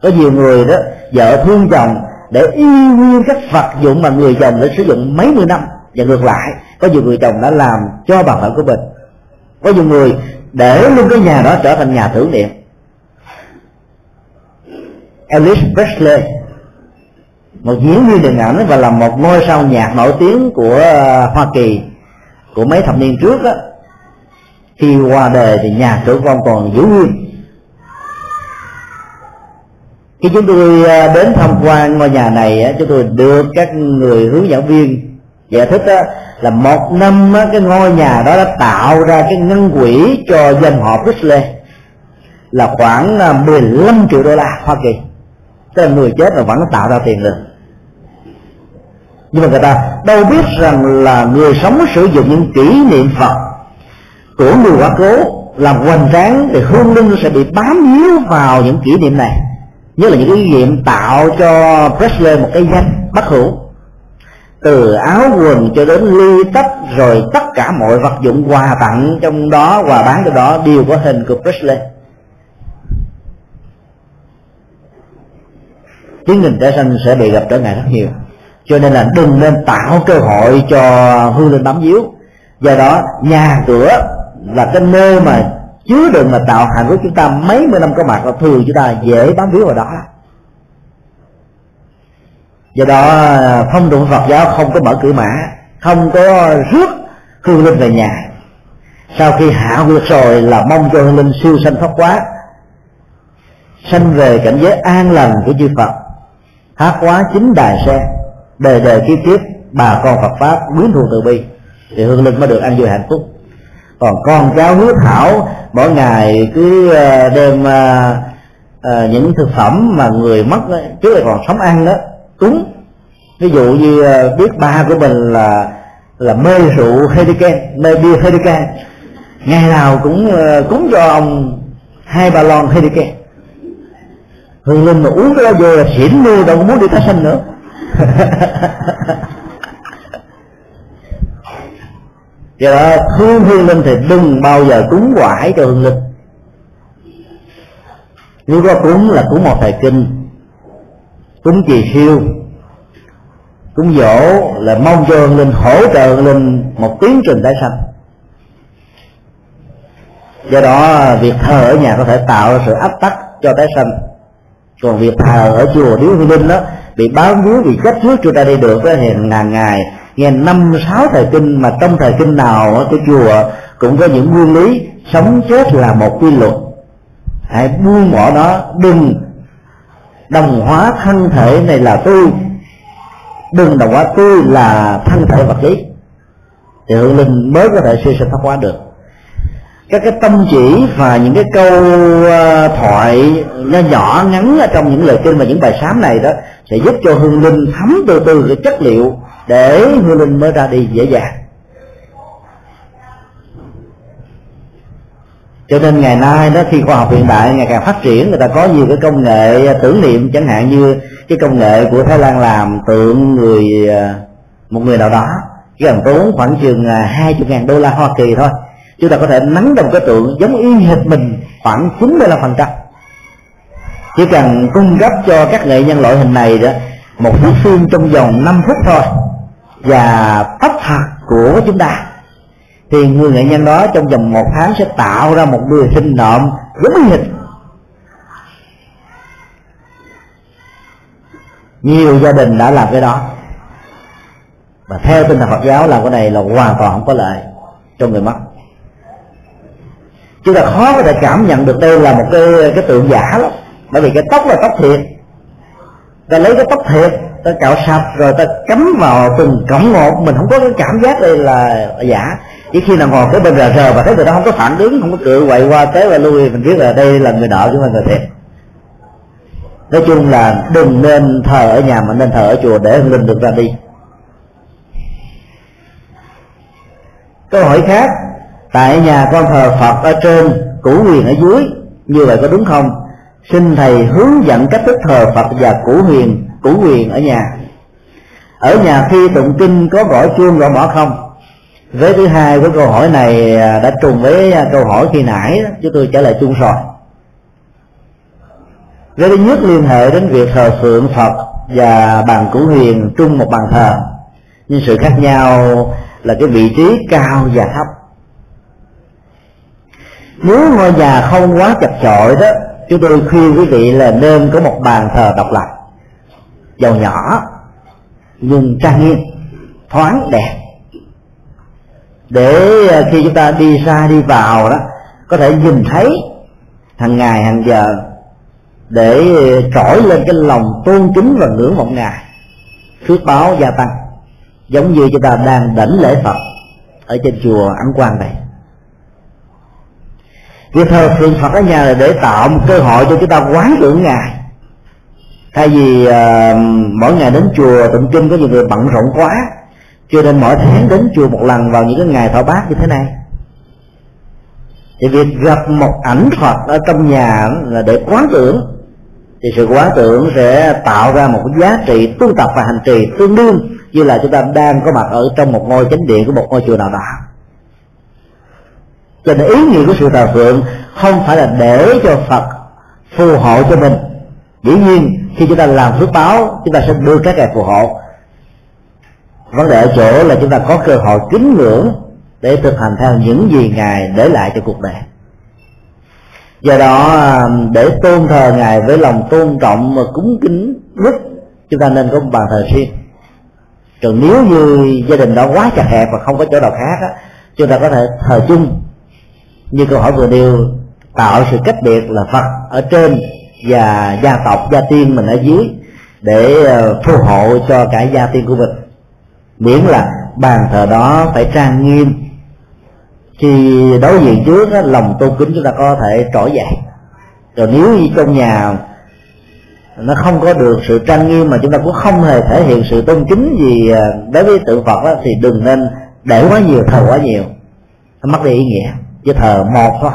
Có nhiều người đó, vợ thương chồng để y nguyên các vật dụng mà người chồng đã sử dụng mấy mươi năm. Và ngược lại, có nhiều người chồng đã làm cho bà vợ của mình. Có nhiều người để luôn cái nhà đó trở thành nhà tưởng niệm Elvis Presley. Một diễn viên điện ảnh và là một ngôi sao nhạc nổi tiếng của ờ, Hoa Kỳ, của mấy thập niên trước đó khi qua đời thì nhà tử vong còn giữ nguyên. Khi chúng tôi ờ, đến tham quan ngôi nhà này chúng tôi được các người hướng dẫn viên giải thích là một năm cái ngôi nhà đó đã tạo ra cái ngân quỹ cho dân họ Presley là khoảng ờ, 15 triệu đô la Hoa Kỳ tức là người chết mà vẫn tạo ra tiền được. Nhưng mà người ta đâu biết rằng là người sống sử dụng những kỷ niệm phật của người quá cố làm hoành tráng thì hương linh sẽ bị bám víu vào những kỷ niệm này. Nhất là những cái kỷ niệm tạo cho Presley một cái danh bất hữu. Từ áo quần cho đến ly tách rồi tất cả mọi vật dụng quà tặng trong đó, quà bán trong đó đều có hình của Presley. Tiến trình tái sanh sẽ bị gặp trở ngại rất nhiều. Cho nên là đừng nên tạo cơ hội cho hương linh bám víu. Do đó, nhà cửa là cái nơi mà chứa đựng mà tạo hạnh của chúng ta mấy mươi năm có mặt là thường chúng ta dễ bám víu vào đó. Do đó phong tục phật giáo, không có mở cửa mã, không có rước hương linh về nhà. Sau khi hạ quyệt rồi là mong cho hương linh siêu sanh thoát quá, sanh về cảnh giới an lành của chư phật hát hóa chính đài sen. Đời đời kiếp kiếp bà con phật pháp quyến thuộc từ bi. Thì hương linh mới được ăn vui hạnh phúc. Còn con cháu hứa thảo mỗi ngày cứ ờ, đem à, à, những thực phẩm mà người mất trước đây còn sống ăn đó cúng. Ví dụ như biết ba của mình là là mê rượu Heineken mê bia Heineken. Ngày nào cũng cúng cho ông hai ba lon Heineken hương linh mà uống cái đó vô là xỉn luôn đâu muốn đi tái sanh nữa. <laughs> Do đó thương hương linh thì đừng bao giờ cúng quải cho hương linh. Nếu có cúng là cúng một thời kinh cúng trì siêu cúng dỗ là mong cho hương linh hỗ trợ hương linh một tiến trình tái sanh. Do đó việc thờ ở nhà có thể tạo ra sự áp tắc cho tái sanh còn việc thờ ở chùa điếu hương linh đó, bị báo víu bị cách trước chúng ta đi được đó, thì ngàn ngày, nghe năm, sáu thời kinh mà trong thời kinh nào của chùa, cũng có những nguyên lý sống chết là một quy luật. Hãy buông bỏ đó đừng đồng hóa thân thể này là tôi. Đừng đồng hóa tôi là thân thể vật lý. Thì hương linh mới có thể siêu sinh thoát hóa được các cái tâm chỉ và những cái câu ờ, thoại nho nhỏ ngắn ở trong những lời kinh và những bài sám này đó sẽ giúp cho hương linh thấm từ từ cái chất liệu để hương linh mới ra đi dễ dàng. Cho nên ngày nay đó, khi khoa học hiện đại ngày càng phát triển, người ta có nhiều cái công nghệ tưởng niệm, chẳng hạn như cái công nghệ của thái lan làm tượng người ờ, một người nào đó. Chỉ cần tốn khoảng chừng ờ, hai chục ngàn đô la hoa kỳ thôi chúng ta có thể nắng đồng cái tượng giống y hệt mình khoảng 95 phần trăm. Chỉ cần cung cấp cho các nghệ nhân loại hình này đó một thước phim trong vòng 5 phút thôi và tóc thật của chúng ta, thì người nghệ nhân đó trong vòng một tháng sẽ tạo ra một người sinh nộm giống y hệt. Nhiều gia đình đã làm cái đó. Và theo tinh thần Phật giáo làm cái này là hoàn toàn không có lợi cho người mất chúng ta khó có thể cảm nhận được đây là một cái cái tượng giả lắm bởi vì cái tóc là tóc thiệt. Ta lấy cái tóc thiệt, ta cạo sạch, rồi ta cắm vào từng cổng một mình không có cái cảm giác đây là giả. Chỉ khi nào ngồi cái bên rờ rờ và thấy người đó không có phản ứng, không có cự quậy qua tới và lui, mình biết là đây là người nợ chứ không phải người thiệt. Nói chung là đừng nên thờ ở nhà mà nên thờ ở chùa để linh được ra đi. Câu hỏi khác tại nhà con thờ phật ở trên, củ huyền ở dưới. Như vậy có đúng không? Xin thầy hướng dẫn cách thức thờ phật và củ huyền củ huyền ở nhà. Ở nhà khi tụng kinh có gõ chuông gõ mỏ không? Vế thứ hai của câu hỏi này à, đã trùng với à, câu hỏi khi nãy chúng tôi trả lời chung rồi. Vế thứ nhất liên hệ đến việc thờ phượng phật và bàn cửu huyền chung một bàn thờ, nhưng sự khác nhau là cái vị trí cao và thấp nếu ngôi nhà không quá chật chội đó chúng tôi khuyên quý vị là nên có một bàn thờ độc lập. Giàu nhỏ, nhưng trang nghiêm, thoáng đẹp. Để à, khi chúng ta đi ra đi vào đó, có thể nhìn thấy hàng ngày, hàng giờ, để à, trỗi lên cái lòng tôn kính và ngưỡng vọng ngài, phước báo gia tăng, giống như chúng ta đang đảnh lễ phật ở trên chùa ấn quang này việc thờ phượng phật ở nhà là để tạo một cơ hội cho chúng ta quán tưởng ngài. Thay vì uh, mỗi ngày đến chùa tụng kinh có nhiều người bận rộn quá cho nên mỗi tháng đến chùa một lần vào những cái ngày thọ bát như thế này. Thì việc gặp một ảnh phật ở trong nhà là để quán tưởng thì sự quán tưởng sẽ tạo ra một giá trị tu tập và hành trì tương đương như là chúng ta đang có mặt ở trong một ngôi chánh điện của một ngôi chùa nào đó cho nên ý nghĩa của sự thờ phượng không phải là để cho phật phù hộ cho mình. Dĩ nhiên khi chúng ta làm phước báo chúng ta sẽ đưa các ngài phù hộ. Vấn đề ở chỗ là chúng ta có cơ hội kính ngưỡng để thực hành theo những gì ngài để lại cho cuộc đời. Do đó để tôn thờ ngài với lòng tôn trọng và cúng kính nhất chúng ta nên có một bàn thờ riêng. Còn nếu như gia đình đó quá chặt hẹp và không có chỗ nào khác á, chúng ta có thể thờ chung như câu hỏi vừa nêu tạo sự cách biệt là phật ở trên và gia tộc gia tiên mình ở dưới để ờ, phù hộ cho cả gia tiên của mình. Miễn là bàn thờ đó phải trang nghiêm. Khi đối diện trước đó, lòng tôn kính chúng ta có thể trỗi dậy. Rồi nếu như trong nhà nó không có được sự trang nghiêm mà chúng ta cũng không hề thể hiện sự tôn kính gì ờ, đối với tượng phật đó, thì đừng nên để quá nhiều thờ quá nhiều. Nó mất đi ý nghĩa với thờ một thôi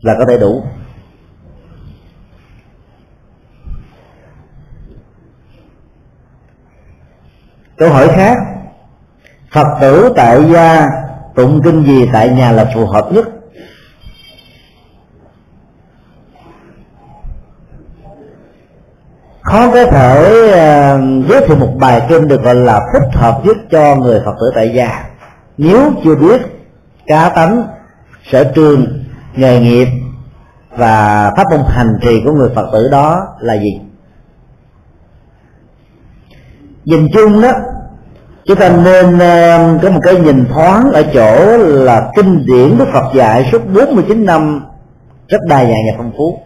là có thể đủ. Câu hỏi khác phật tử tại gia tụng kinh gì tại nhà là phù hợp nhất? Khó có thể uh, giới thiệu một bài kinh được gọi là thích hợp nhất cho người phật tử tại gia. Nếu chưa biết cá tánh, sở trường, nghề nghiệp và pháp môn hành trì của người phật tử đó là gì? Nhìn chung đó, chúng ta nên ờ, có một cái nhìn thoáng ở chỗ là kinh điển Đức Phật dạy suốt 49 năm rất đa dạng và phong phú.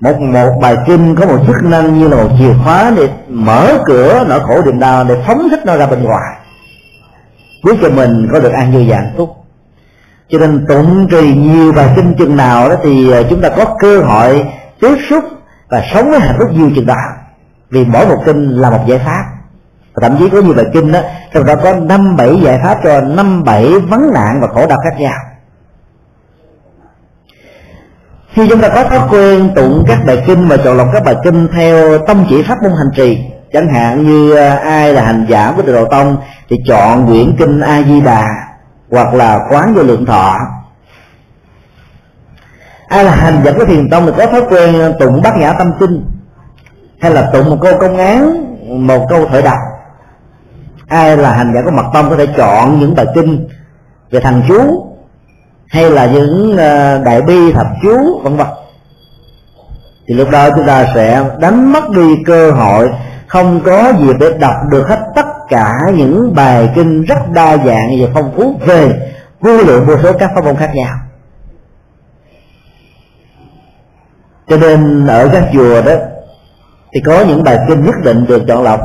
Một một bài kinh có một chức năng như là một chìa khóa để mở cửa nỗi khổ niềm đau, để phóng thích nó ra bên ngoài, giúp cho mình có được an vui và hạnh phúc cho nên tụng trì nhiều bài kinh chừng nào đó thì à, chúng ta có cơ hội tiếp xúc và sống với hạnh phúc nhiều chừng đó. Vì mỗi một kinh là một giải pháp. Và thậm chí có nhiều bài kinh đó, trong đó có năm, bảy giải pháp cho năm, bảy vấn nạn và khổ đau khác nhau. Khi chúng ta có thói quen tụng các bài kinh và chọn lọc các bài kinh theo tâm chỉ pháp môn hành trì, chẳng hạn như à, ai là hành giả của tự đầu tông thì chọn quyển kinh a di đà hoặc là quán vô lượng thọ. Ai là hành giả cái thiền tông thì có thói quen ờ, tụng bát nhã tâm kinh, hay là tụng một câu công án, một câu thở đọc. Ai là hành giả của mật tông có thể chọn những bài kinh về thằng chú, hay là những ờ, đại bi, thập chú, vân vân. Thì lúc đó chúng ta sẽ đánh mất đi cơ hội không có gì để đọc được hết tất cả những bài kinh rất đa dạng và phong phú về vô lượng vô số các pháp môn khác nhau. Cho nên ở các chùa đó thì có những bài kinh nhất định được chọn lọc.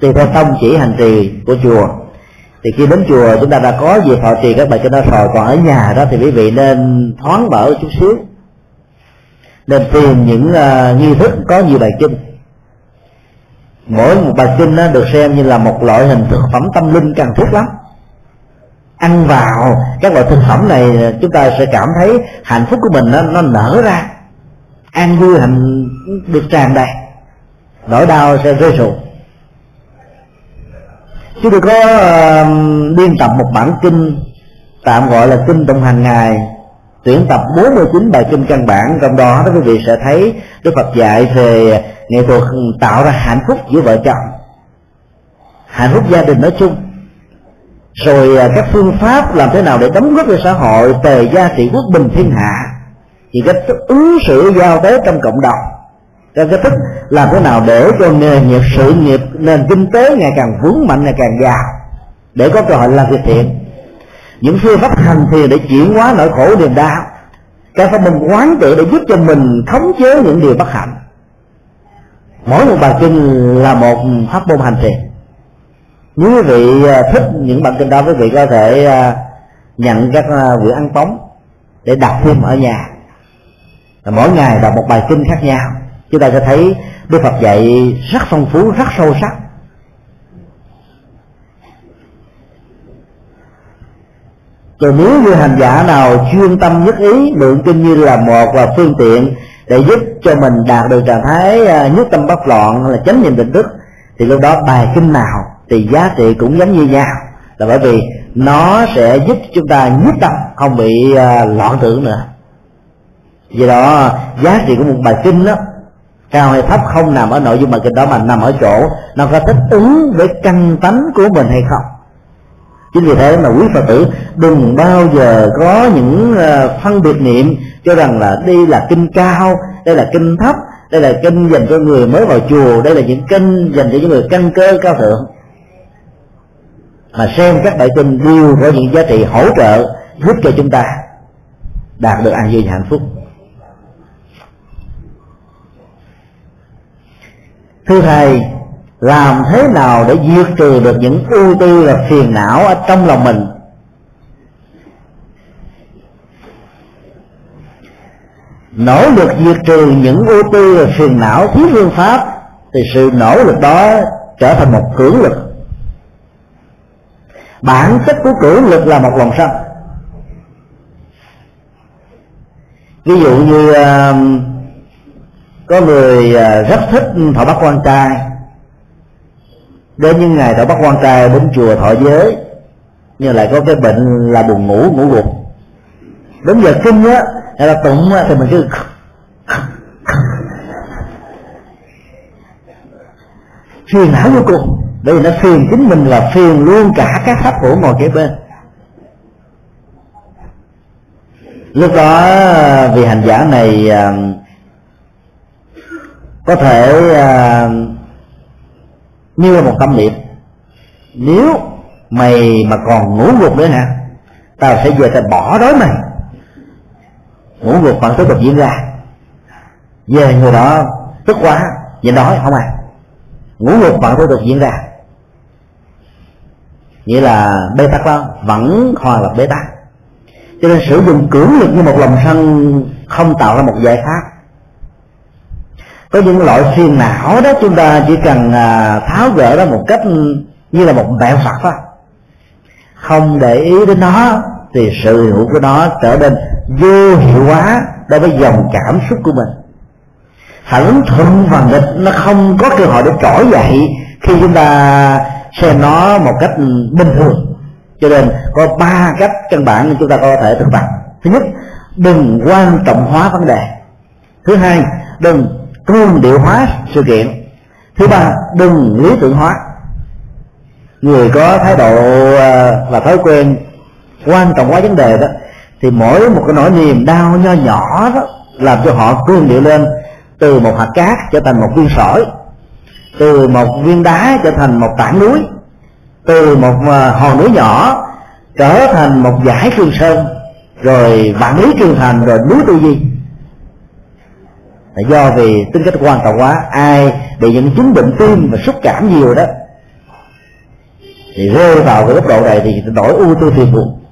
Tùy theo tông chỉ hành trì của chùa. Thì khi đến chùa chúng ta đã có việc thọ trì các bài kinh đó rồi. Còn ở nhà đó thì quý vị nên thoáng mở chút xíu. Nên tìm những uh, nghi thức có nhiều bài kinh mỗi một bài kinh được xem như là một loại hình thực phẩm tâm linh cần thiết lắm. Ăn vào các loại thực phẩm này chúng ta sẽ cảm thấy hạnh phúc của mình nó, nó nở ra. An vui hạnh được tràn đầy. Nỗi đau sẽ rơi rụng chúng tôi có uh, biên tập một bản kinh tạm gọi là kinh tụng hàng ngày tuyển tập 49 bài kinh căn bản. Trong đó đó quý vị sẽ thấy Đức Phật dạy về nghệ thuật tạo ra hạnh phúc giữa vợ chồng, hạnh phúc gia đình nói chung. Rồi à, các phương pháp làm thế nào để đóng góp cho xã hội tề gia trị quốc bình thiên hạ thì cách ứng xử giao tế trong cộng đồng, cái cách thức làm thế nào để cho nghề nghiệp, sự nghiệp, nền kinh tế ngày càng vững mạnh, ngày càng giàu, để có cơ hội làm việc thiện. Những phương pháp hành thiền để chuyển hóa nỗi khổ niềm đau, các pháp môn quán tự để giúp cho mình khống chế những điều bất hạnh mỗi một bài kinh là một pháp môn hành thiền nếu quý vị à, thích những bản kinh đó, quý vị có thể à, nhận các à, quyển ăn tống để đọc thêm ở nhà. Mỗi ngày đọc một bài kinh khác nhau. Chúng ta sẽ thấy đức phật dạy rất phong phú, rất sâu sắc. Rồi nếu như hành giả nào chuyên tâm nhất ý, lượng kinh như là một và phương tiện để giúp cho mình đạt được trạng thái à, nhất tâm bất loạn là chánh niệm định đức thì lúc đó bài kinh nào thì giá trị cũng giống như nhau. Là bởi vì nó sẽ giúp chúng ta nhất tâm, không bị à, loạn tưởng nữa. Vì đó, giá trị của một bài kinh đó, cao hay thấp không nằm ở nội dung bài kinh đó, mà nằm ở chỗ nó có thích ứng với căn tánh của mình hay không. Chính vì thế mà quý phật tử đừng bao giờ có những à, phân biệt niệm cho rằng là đây là kinh cao, đây là kinh thấp, đây là kinh dành cho người mới vào chùa, đây là những kinh dành cho những người căn cơ cao thượng. Mà xem các bài kinh đều có những giá trị hỗ trợ giúp cho chúng ta đạt được an vui hạnh phúc. Thưa thầy, làm thế nào để diệt trừ được những ưu tư là phiền não ở trong lòng mình? Nỗ lực diệt trừ những ưu tư phiền não thiếu phương pháp, thì sự nỗ lực đó trở thành một cưỡng lực. Bản chất của cưỡng lực là một lòng sân. Ví dụ như um, có người à, rất thích thọ bắt quan trai, đến những ngày thọ bắt quan trai đến chùa thọ giới, nhưng lại có cái bệnh là buồn ngủ ngủ gục. Đến giờ kinh á người là tụng ờ, thì mình cứ phiền não vô cùng. Bởi vì nó phiền chính mình là phiền luôn cả các pháp hữu ngồi kế bên. Lúc đó vì hành giả này ờ, có thể ờ, như là một tâm niệm. Nếu mày mà còn ngủ gục nữa hả, tao sẽ về tao bỏ đói mày ngủ gục vẫn tiếp tục diễn ra. Về người đó tức quá, vậy đói, không à. Ngủ gục vẫn tiếp tục diễn ra. Nghĩa là bê tắc đó vẫn hòa là bê tắc. Cho nên sử dụng cưỡng lực như một lòng sân không tạo ra một giải pháp. Có những loại phiền não đó chúng ta chỉ cần à, tháo gỡ nó một cách như là một mẹo phật thôi. không để ý đến nó thì sự hữu của nó trở nên vô hiệu hóa đối với dòng cảm xúc của mình. Phản ứng thuận và nghịch nó không có cơ hội để trỗi dậy khi chúng ta xem nó một cách bình thường. Cho nên có ba cách căn bản chúng ta có thể thực tập. Thứ nhất, đừng quan trọng hóa vấn đề. Thứ hai, đừng cương điệu hóa sự kiện. Thứ ba, đừng lý tưởng hóa. Người có thái độ và thói quen quan trọng quá vấn đề đó, thì mỗi một cái nỗi niềm đau, nho nhỏ đó làm cho họ cương điệu lên, từ một hạt cát trở thành một viên sỏi, từ một viên đá trở thành một tảng núi, từ một à, hòn núi nhỏ trở thành một giải trường sơn, rồi vạn lý trường thành, rồi núi tư di là do vì tính cách quan trọng quá, ai bị những chứng bệnh tim và xúc cảm nhiều đó, thì rơi vào cái góc độ này thì đổi ưu tư phiền buồn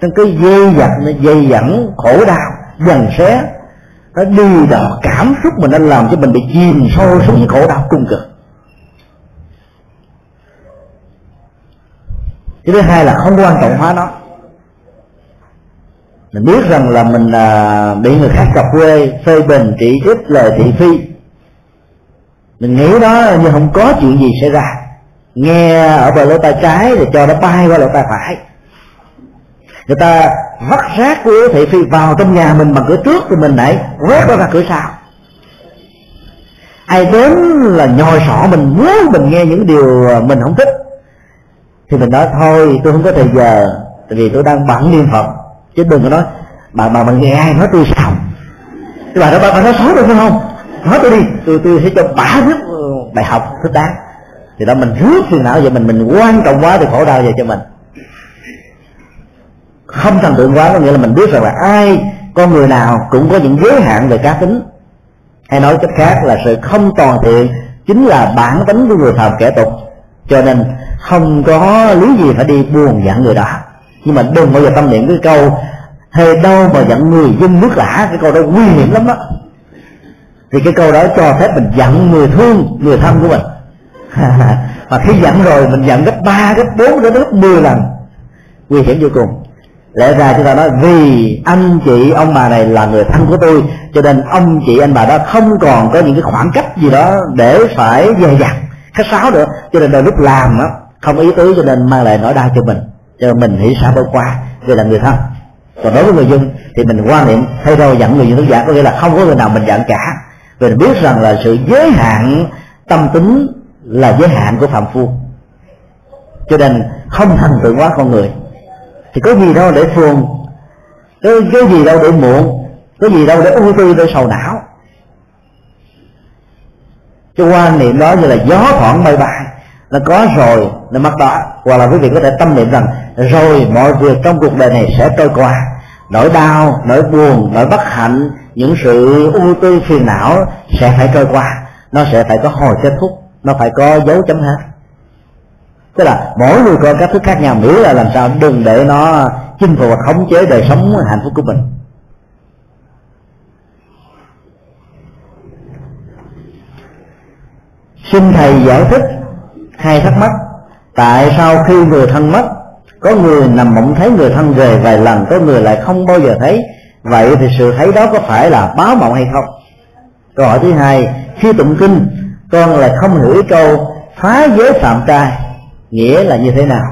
nên cái dây dặt dây dẫn khổ đau dần xé. Nó đi đọt cảm xúc mình nó làm cho mình bị chìm sâu xuống khổ đau cung cực. Cái thứ hai là không quan trọng hóa nó. Mình biết rằng là mình à, bị người khác cặp quê phê bình trị trích lời thị phi. Mình nghĩ đó như không có chuyện gì xảy ra. Nghe ở bờ lỗ tai trái thì cho nó bay qua lỗ tai phải người ta vắt rác của thị phi vào trong nhà mình bằng cửa trước thì mình lại quét nó ra cửa sau. Ai đến là nhồi sọ mình muốn mình nghe những điều mình không thích. Thì mình nói thôi tôi không có thời giờ tại vì tôi đang bận niệm phật. Chứ đừng có nói bà bà mà nghe ai nói tôi sao? Cái bà đó bà, bà nói xấu được phải không? Nói tôi đi tôi tôi sẽ cho bả biết ờ, bài học thích đáng. Thì đó mình rước phiền não vậy mình mình quan trọng quá thì khổ đau về cho mình không thần tượng quá có nghĩa là mình biết rằng là ai, con người nào cũng có những giới hạn về cá tính. Hay nói cách khác là sự không toàn thiện chính là bản tính của người phàm kẻ tục. Cho nên không có lý gì phải đi buồn giận người đó. Nhưng mà đừng bao giờ tâm niệm cái câu, hề đâu mà giận người dân nước lã. Cái câu đó nguy hiểm lắm đó. Thì cái câu đó cho phép mình giận người thương, người thân của mình. <laughs> Mà khi giận rồi mình giận gấp ba, gấp bốn đến gấp mười lần. Nguy hiểm vô cùng lẽ ra chúng ta nói, vì anh chị ông bà này là người thân của tôi, cho nên ông chị anh bà đó không còn có những cái khoảng cách gì đó để phải dè dặt, khách sáo nữa. Cho nên đôi lúc làm á, không ý tứ, cho nên mang lại nỗi đau cho mình. Cho mình nghĩ xả bỏ qua, vì là người thân. Còn đối với người dân thì mình quan niệm, thay đâu giận người dân tức giả, có nghĩa là không có người nào mình giận cả. Vì mình biết rằng là sự giới hạn tâm tính là giới hạn của phạm phu. Cho nên không thành tựu quá con người thì có gì đâu để phiền có cái gì đâu để muộn. Có gì đâu để ưu tư để sầu não. Cái quan niệm đó như là gió thoảng bay bay. Nó có rồi, nó mất đó. Hoặc là quý vị có thể tâm niệm rằng, rồi, mọi việc trong cuộc đời này sẽ trôi qua. Nỗi đau, nỗi buồn, nỗi bất hạnh, những sự ưu tư phiền não sẽ phải trôi qua. Nó sẽ phải có hồi kết thúc. Nó phải có dấu chấm hết tức là mỗi người có cách thức khác nhau. Miễn là làm sao đừng để nó chinh phục và khống chế đời sống hạnh phúc của mình. Xin thầy giải thích hai thắc mắc. Tại sao khi người thân mất, có người nằm mộng thấy người thân về vài lần, có người lại không bao giờ thấy? Vậy thì sự thấy đó có phải là báo mộng hay không? Câu hỏi thứ hai, khi tụng kinh, con lại không hiểu câu, phá giới phạm trai nghĩa là như thế nào?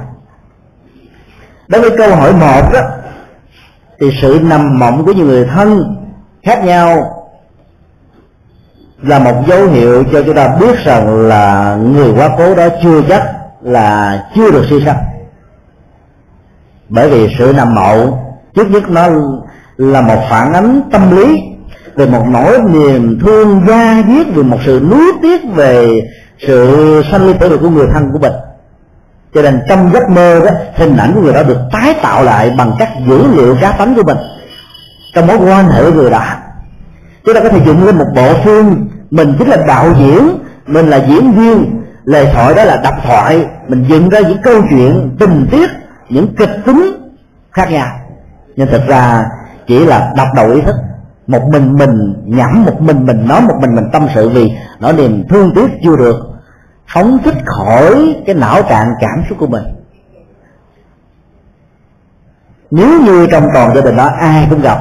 Đối với câu hỏi một đó thì sự nằm mộng của nhiều người thân khác nhau là một dấu hiệu cho chúng ta biết rằng là người quá cố đó chưa chắc là chưa được siêu sanh. Bởi vì sự nằm mộng trước nhất nó là một phản ánh tâm lý về một nỗi niềm thương da diết về một sự nuối tiếc về sự sanh ly tử biệt của người thân của mình cho nên trong giấc mơ đó, hình ảnh của người đó được tái tạo lại bằng các dữ liệu cá tánh của mình. Trong mối quan hệ với người đó. Chúng ta có thể dựng lên một bộ phim, mình chính là đạo diễn, mình là diễn viên, lời thoại đó là đọc thoại, mình dựng ra những câu chuyện tình tiết, những kịch tính khác nhau. Nhưng thực ra chỉ là đọc đầu ý thức. Một mình mình nhẩm, một mình mình nói, một mình mình tâm sự vì nỗi niềm thương tiếc chưa được phóng thích khỏi cái não trạng cảm xúc của mình. Nếu như trong toàn gia đình đó ai cũng gặp,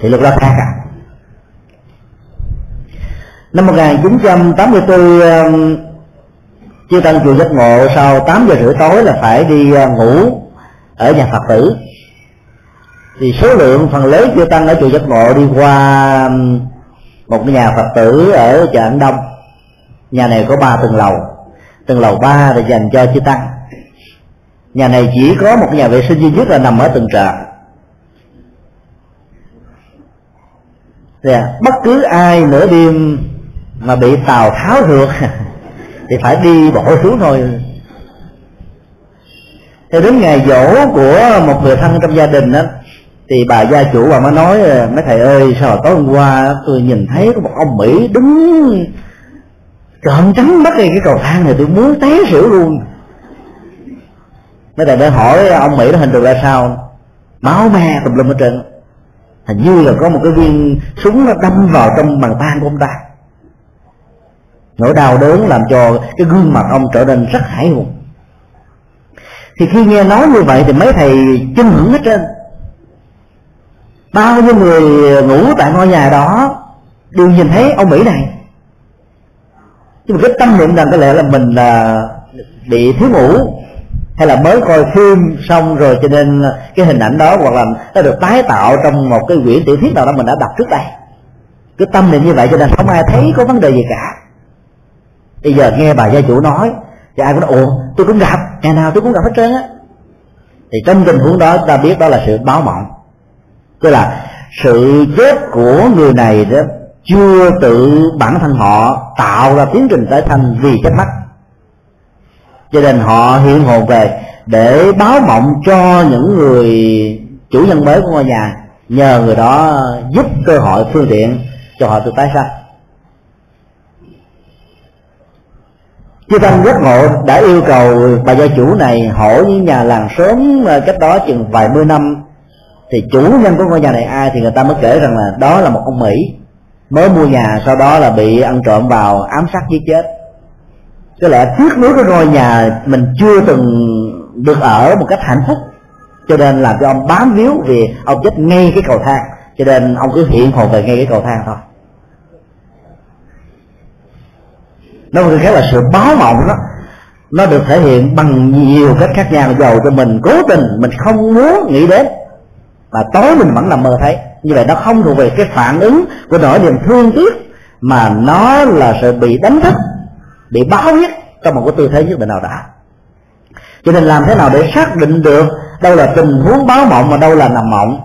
thì lúc đó khác à năm 1984 um, chư tăng chùa giác ngộ sau 8 giờ rưỡi tối là phải đi uh, ngủ ở nhà phật tử. Thì số lượng phần lớn chư tăng ở chùa giác ngộ đi qua um, một nhà phật tử ở chợ An Đông nhà này có ba tầng lầu. Tầng lầu ba là dành cho chư tăng. Nhà này chỉ có một nhà vệ sinh duy nhất là nằm ở tầng trệt. Thì bất cứ ai nửa đêm mà bị tàu tháo rượt <laughs> thì phải đi bộ xuống thôi. Theo đến ngày dỗ của một người thân trong gia đình đó thì bà gia chủ bà mới nói, mấy thầy ơi, sao tối hôm qua tôi nhìn thấy có một ông mỹ đứng trộm trắng mắt cái cầu thang này, tôi muốn té xỉu luôn. Mấy thầy mới hỏi ông mỹ nó hình tượng ra sao? Máu me tùm lum ở trên hình như là có một cái viên súng nó đâm vào trong bàn tay của ông ta. Nỗi đau đớn làm cho cái gương mặt ông trở nên rất hải hùng. Thì khi nghe nói như vậy thì mấy thầy chinh hưởng hết trơn. Bao nhiêu người ngủ tại ngôi nhà đó đều nhìn thấy ông mỹ này nhưng mà cái tâm niệm rằng có lẽ là mình là bị thiếu ngủ, hay là mới coi phim xong rồi cho nên cái hình ảnh đó hoặc là nó được tái tạo trong một cái quyển tiểu thuyết nào đó mình đã đọc trước đây. Cái tâm niệm như vậy cho nên không ai thấy có vấn đề gì cả. Bây giờ nghe bà gia chủ nói, thì ai cũng nói ồ tôi cũng gặp, ngày nào tôi cũng gặp hết trơn á. Thì trong tình huống đó, ta biết đó là sự báo mộng. Tức là sự chết của người này đó chưa tự bản thân họ tạo ra tiến trình tái sanh vì chết mắt. Cho nên họ hiện hồn về để báo mộng cho những người chủ nhân mới của ngôi nhà, nhờ người đó giúp cơ hội phương tiện cho họ được tái sanh. Chư tăng giác ngộ đã yêu cầu bà gia chủ này hỏi những nhà làng sớm cách đó chừng vài mươi năm, thì chủ nhân của ngôi nhà này ai thì người ta mới kể rằng là đó là một ông mỹ mới mua nhà, sau đó là bị ăn trộm vào, ám sát giết chết. Có lẽ tiếc nuối cái ngôi nhà mình chưa từng được ở một cách hạnh phúc. Cho nên làm cho ông bám víu vì ông chết ngay cái cầu thang. Cho nên ông cứ hiện hồn về ngay cái cầu thang thôi. Nó một khác là sự báo mộng đó, nó được thể hiện bằng nhiều cách khác nhau. Giàu cho mình cố tình, mình không muốn nghĩ đến, mà tối mình vẫn nằm mơ thấy như vậy nó không thuộc về cái phản ứng của nỗi niềm thương tiếc mà nó là sự bị đánh thức bị báo nhất trong một cái tư thế nhất định nào đã. Cho nên làm thế nào để xác định được đâu là tình huống báo mộng và đâu là nằm mộng?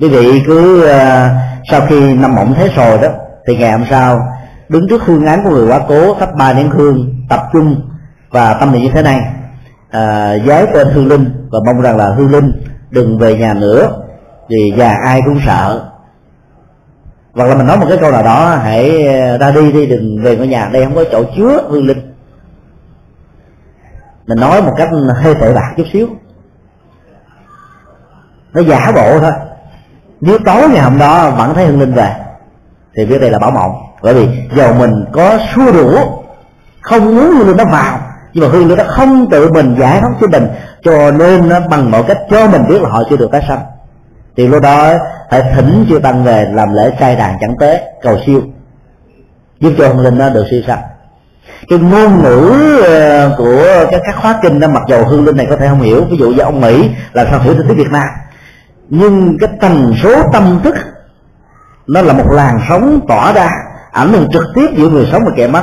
Quý vị cứ uh, sau khi nằm mộng thế rồi đó thì ngày hôm sau đứng trước hương án của người quá cố thắp ba nén hương tập trung và tâm niệm như thế này. À, giái tên hương linh và mong rằng là hương linh đừng về nhà nữa vì già ai cũng sợ. Hoặc là mình nói một cái câu nào đó, hãy ờ, ra đi đi, đừng về ngôi nhà. Đây không có chỗ chứa hương linh. Mình nói một cách hơi tệ bạc chút xíu. Nó giả bộ thôi. Nếu tối ngày hôm đó vẫn thấy hương linh về, thì biết đây là bảo mộng bởi vì dầu mình có xua đuổi không muốn hương linh nó vào, nhưng mà hương linh nó không tự mình giải thoát cho mình, cho nên nó bằng mọi cách cho mình biết là họ chưa được tái sanh thì lúc đó phải thỉnh chưa tăng về làm lễ cai đàn chẳng tế, cầu siêu. Giúp cho hương linh nó được siêu sanh cái ngôn ngữ ờ, của các các khóa kinh đó, mặc dầu hương linh này có thể không hiểu, ví dụ như ông mỹ là sao hiểu được tiếng việt nam. Nhưng cái tần số tâm thức, nó là một làn sóng tỏa ra, ảnh hưởng trực tiếp giữa người sống và kẻ mất.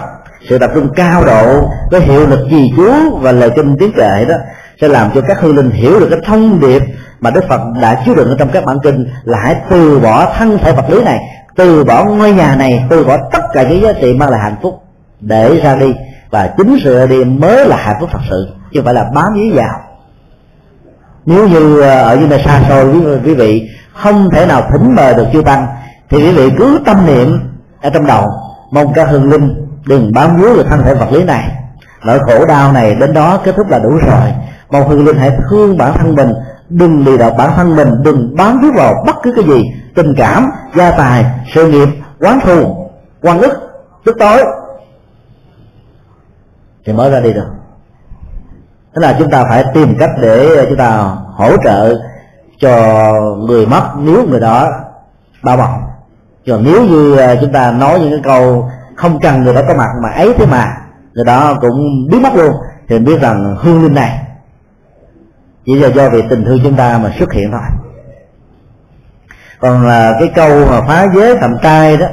Sự tập trung cao độ, cái hiệu lực trì chú và lời kinh tiếng kệ đó sẽ làm cho các hương linh hiểu được cái thông điệp mà đức phật đã chứa đựng ở trong các bản kinh là hãy từ bỏ thân thể vật lý này từ bỏ ngôi nhà này từ bỏ tất cả những giá trị mang lại hạnh phúc để ra đi. Và chính sự ra đi mới là hạnh phúc thật sự chứ không phải là bám víu vào. Nếu như ờ, ở những nơi xa xôi quý, quý vị không thể nào thỉnh mời được chư tăng thì quý vị cứ tâm niệm ở trong đầu mong các hương linh đừng bám víu vào thân thể vật lý này. Nỗi khổ đau này đến đó kết thúc là đủ rồi. Mong hương linh hãy thương bản thân mình đừng bị độc bản thân mình, đừng bám víu vào bất cứ cái gì. Tình cảm, gia tài, sự nghiệp, quán thù, quan ức, tức tối. Thì mới ra đi được. Thế là chúng ta phải tìm cách để chúng ta hỗ trợ cho người mất nếu người đó bao bọc. Còn nếu như à, chúng ta nói những cái câu không cần người đó có mặt mà ấy thế mà, người đó cũng biết mất luôn, thì biết rằng hương linh này chỉ là do vì tình thương chúng ta mà xuất hiện thôi. Còn là cái câu mà phá giới phạm trai đó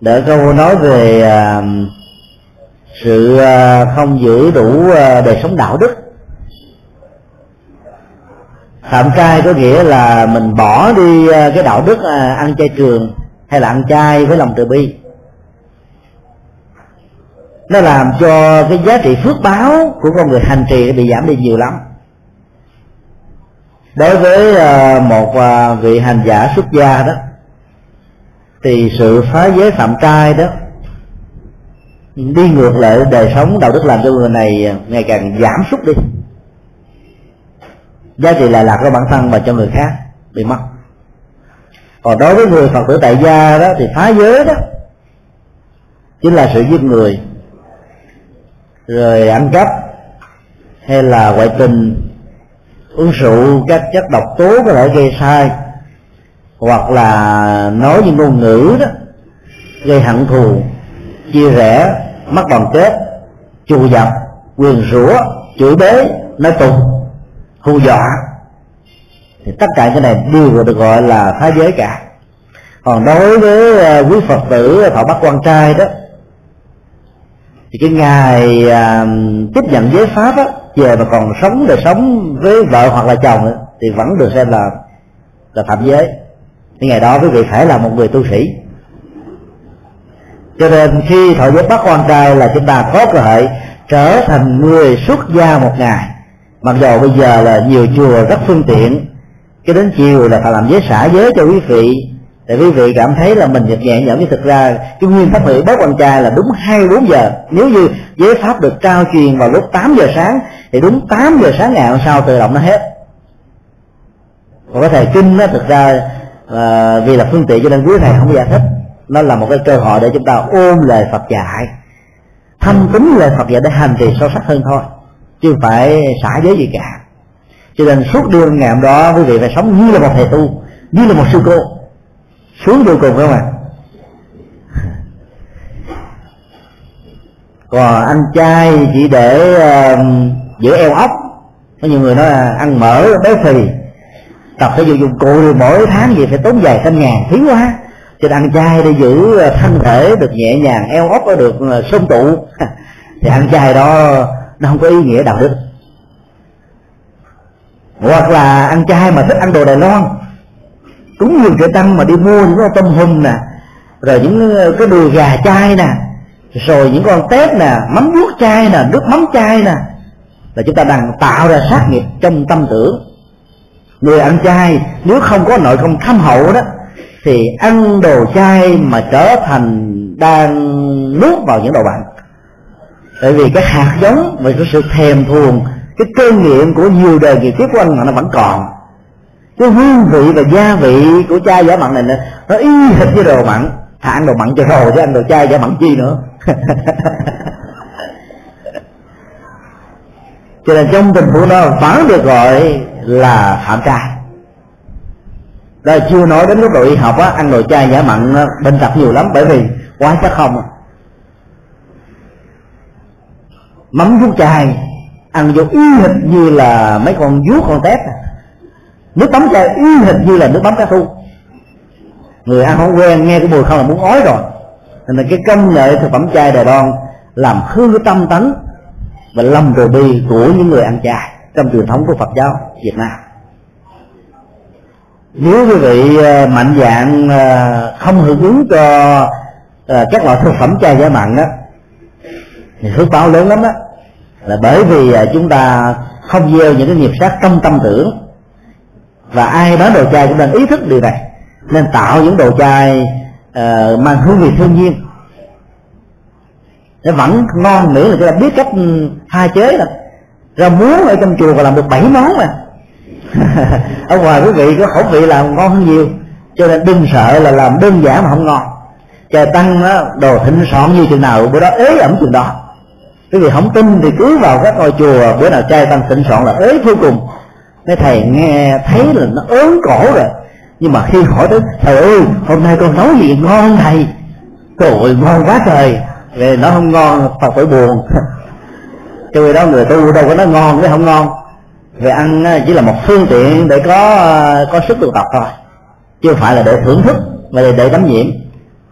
để câu nói về à, sự à, không giữ đủ à, đời sống đạo đức. Phạm trai có nghĩa là mình bỏ đi cái đạo đức ăn chay trường hay là ăn chay với lòng từ bi. Nó làm cho cái giá trị phước báo của con người hành trì bị giảm đi nhiều lắm đối với à, một à, vị hành giả xuất gia đó, thì sự phá giới phạm trai đó, đi ngược lại đời sống đạo đức làm cho người này à, ngày càng giảm sút đi. Giá trị lại lạc của bản thân và cho người khác bị mất. Còn đối với người phật tử tại gia đó, thì phá giới đó, chính là sự giết người, rồi ăn cắp, hay là ngoại tình uống rượu các chất độc tố có thể gây sai hoặc là nói những ngôn ngữ đó gây hận thù chia rẽ mất đoàn kết chù dập quyền rủa chửi bế nói tùng hù dọa. Thì tất cả cái này đều được gọi là phá giới cả. Còn đối với à, quý phật tử thọ bắt quan trai đó thì cái ngày à, tiếp nhận giới pháp á về mà còn sống đời sống với vợ hoặc là chồng ấy, thì vẫn được xem là là phạm giới. Thì ngày đó quý vị phải là một người tu sĩ. Cho nên khi thọ giới bắt quan trai là chúng ta có cơ hội trở thành người xuất gia một ngày mặc dù bây giờ là nhiều chùa rất phương tiện cái đến chiều là phải làm giới xả giới cho quý vị. Để quý vị cảm thấy là mình nhẹ nhẹ nhõm nhưng thực ra cái nguyên pháp người bớt con trai là đúng hai bốn giờ. Nếu như giới pháp được trao truyền vào lúc 8 giờ sáng thì đúng 8 giờ sáng ngày hôm sau tự động nó hết. Còn cái thời kinh nó thực ra à, vì là phương tiện cho nên quý thầy không giải thích. Nó là một cái cơ hội để chúng ta ôm lời Phật dạy thâm tính lời Phật dạy để hành trì sâu sắc hơn thôi chứ không phải xả giới gì cả. Cho nên suốt đêm ngày hôm đó quý vị phải sống như là một thầy tu như là một sư cô. Xuống vô cùng không ạ? Còn anh trai chỉ để uh, giữ eo ốc. Có nhiều người nói là ăn mỡ, béo phì. Tập thể dục dụng cụ thì mỗi tháng gì phải tốn vài trăm ngàn, phí quá. Cho ăn chay để giữ ờ, thân thể được nhẹ nhàng, eo ốc được ờ, sông tụ. <laughs> Thì ăn chay đó, nó không có ý nghĩa đạo đức. Hoặc là ăn chay mà thích ăn đồ đài loan. Cũng nhiều chợ tăng mà đi mua những con tôm hùm nè, rồi những ờ, cái đùi gà chay nè, rồi những con tép nè, mắm vuốt chay nè, nước mắm chay nè là chúng ta đang tạo ra sát nghiệp trong tâm tưởng. Người ăn chay nếu không có nội công thâm hậu đó, thì ăn đồ chay mà trở thành đang nuốt vào những đồ bạn tại vì cái hạt giống và cái sự thèm thuồng, cái cơ nghiệm của nhiều đời nghiệp kiếp của anh mà nó vẫn còn. Cái hương vị và gia vị của chai giả mặn này nó y hệt với đồ mặn. Thà ăn đồ mặn cho rồi chứ ăn đồ chai giả mặn chi nữa. <laughs> cho nên trong tình huống đó vẫn được gọi là phạm trai. Đó là chưa nói đến lúc độ y học á, ăn đồ chai giả mặn bệnh tật nhiều lắm, bởi vì quá chắc không à. mắm vuốt chai, ăn vô y hệt như là mấy con vuốt con tép à. Nước mắm chai y hệt như là nước mắm cá thu. Người ăn không quen, nghe cái mùi không là muốn ói rồi. Nên là cái công nghệ thực phẩm chai đài loan làm hư tâm tánh và lòng từ bi của những người ăn chay trong truyền thống của Phật giáo Việt Nam. Nếu quý vị ờ, mạnh dạng ờ, không hưởng ứng cho ờ, các loại thực phẩm chay giả mặn đó thì phước báo lớn lắm đó là bởi vì chúng ta không gieo những cái nghiệp sát trong tâm tưởng và ai bán đồ chai cũng nên ý thức điều này nên tạo những đồ chai uh, mang hương vị thiên nhiên nó vẫn ngon nữa là chúng ta biết cách ừ, pha chế rồi ra muống ở trong chùa còn làm được bảy món mà. <laughs> Ở ngoài quý vị có khẩu vị làm ngon hơn nhiều cho nên đừng sợ là làm đơn giản mà không ngon. Trời tăng đó, đồ thịnh soạn như chừng nào bữa đó ế ẩm chừng đó. Quý vị không tin thì cứ vào các ngôi chùa bữa nào trai tăng thịnh soạn là ế vô cùng. Mấy thầy nghe thấy là nó ớn cổ rồi. Nhưng mà khi hỏi tới thầy ơi hôm nay con nấu gì ngon thầy? Trời ơi ngon quá trời về nó không ngon phật phải buồn. <laughs> Cho vì đó người tu đâu có nói ngon với không ngon. Về ăn chỉ là một phương tiện để có ờ, có sức tu tập thôi. Chứ không phải là để thưởng thức mà để, để đắm nhiễm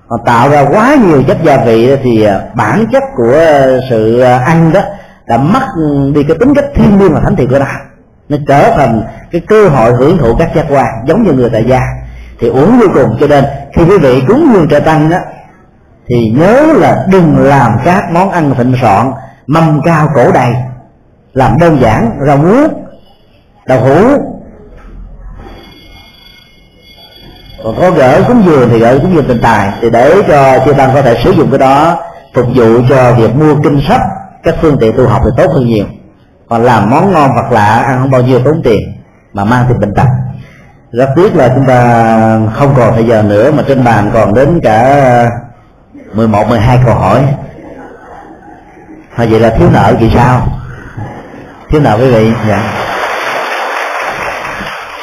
còn tạo ra quá nhiều chất gia vị thì ờ, bản chất của sự ờ, ăn đó đã mất đi cái tính cách thiên liêng và thánh thiện của nó nó trở thành cái cơ hội hưởng thụ các giác quan giống như người tại gia. Thì uống vô cùng cho nên khi quý vị cúng dường trời tăng đó thì nhớ là đừng làm các món ăn thịnh soạn, mâm cao cổ đầy, làm đơn giản, rau muống, đậu hũ. Còn có gỡ cúng dường thì gỡ cúng dường tình tài. Thì để cho chư tăng có thể sử dụng cái đó, phục vụ cho việc mua kinh sách, các phương tiện tu học thì tốt hơn nhiều. Còn làm món ngon vật lạ, ăn không bao nhiêu tốn tiền, mà mang thì bệnh tật. Rất tiếc là chúng ta không còn thời giờ nữa mà trên bàn còn đến cả 11, 12 câu hỏi. Thôi vậy là thiếu nợ chị sao? Thiếu nợ quý vị? Dạ.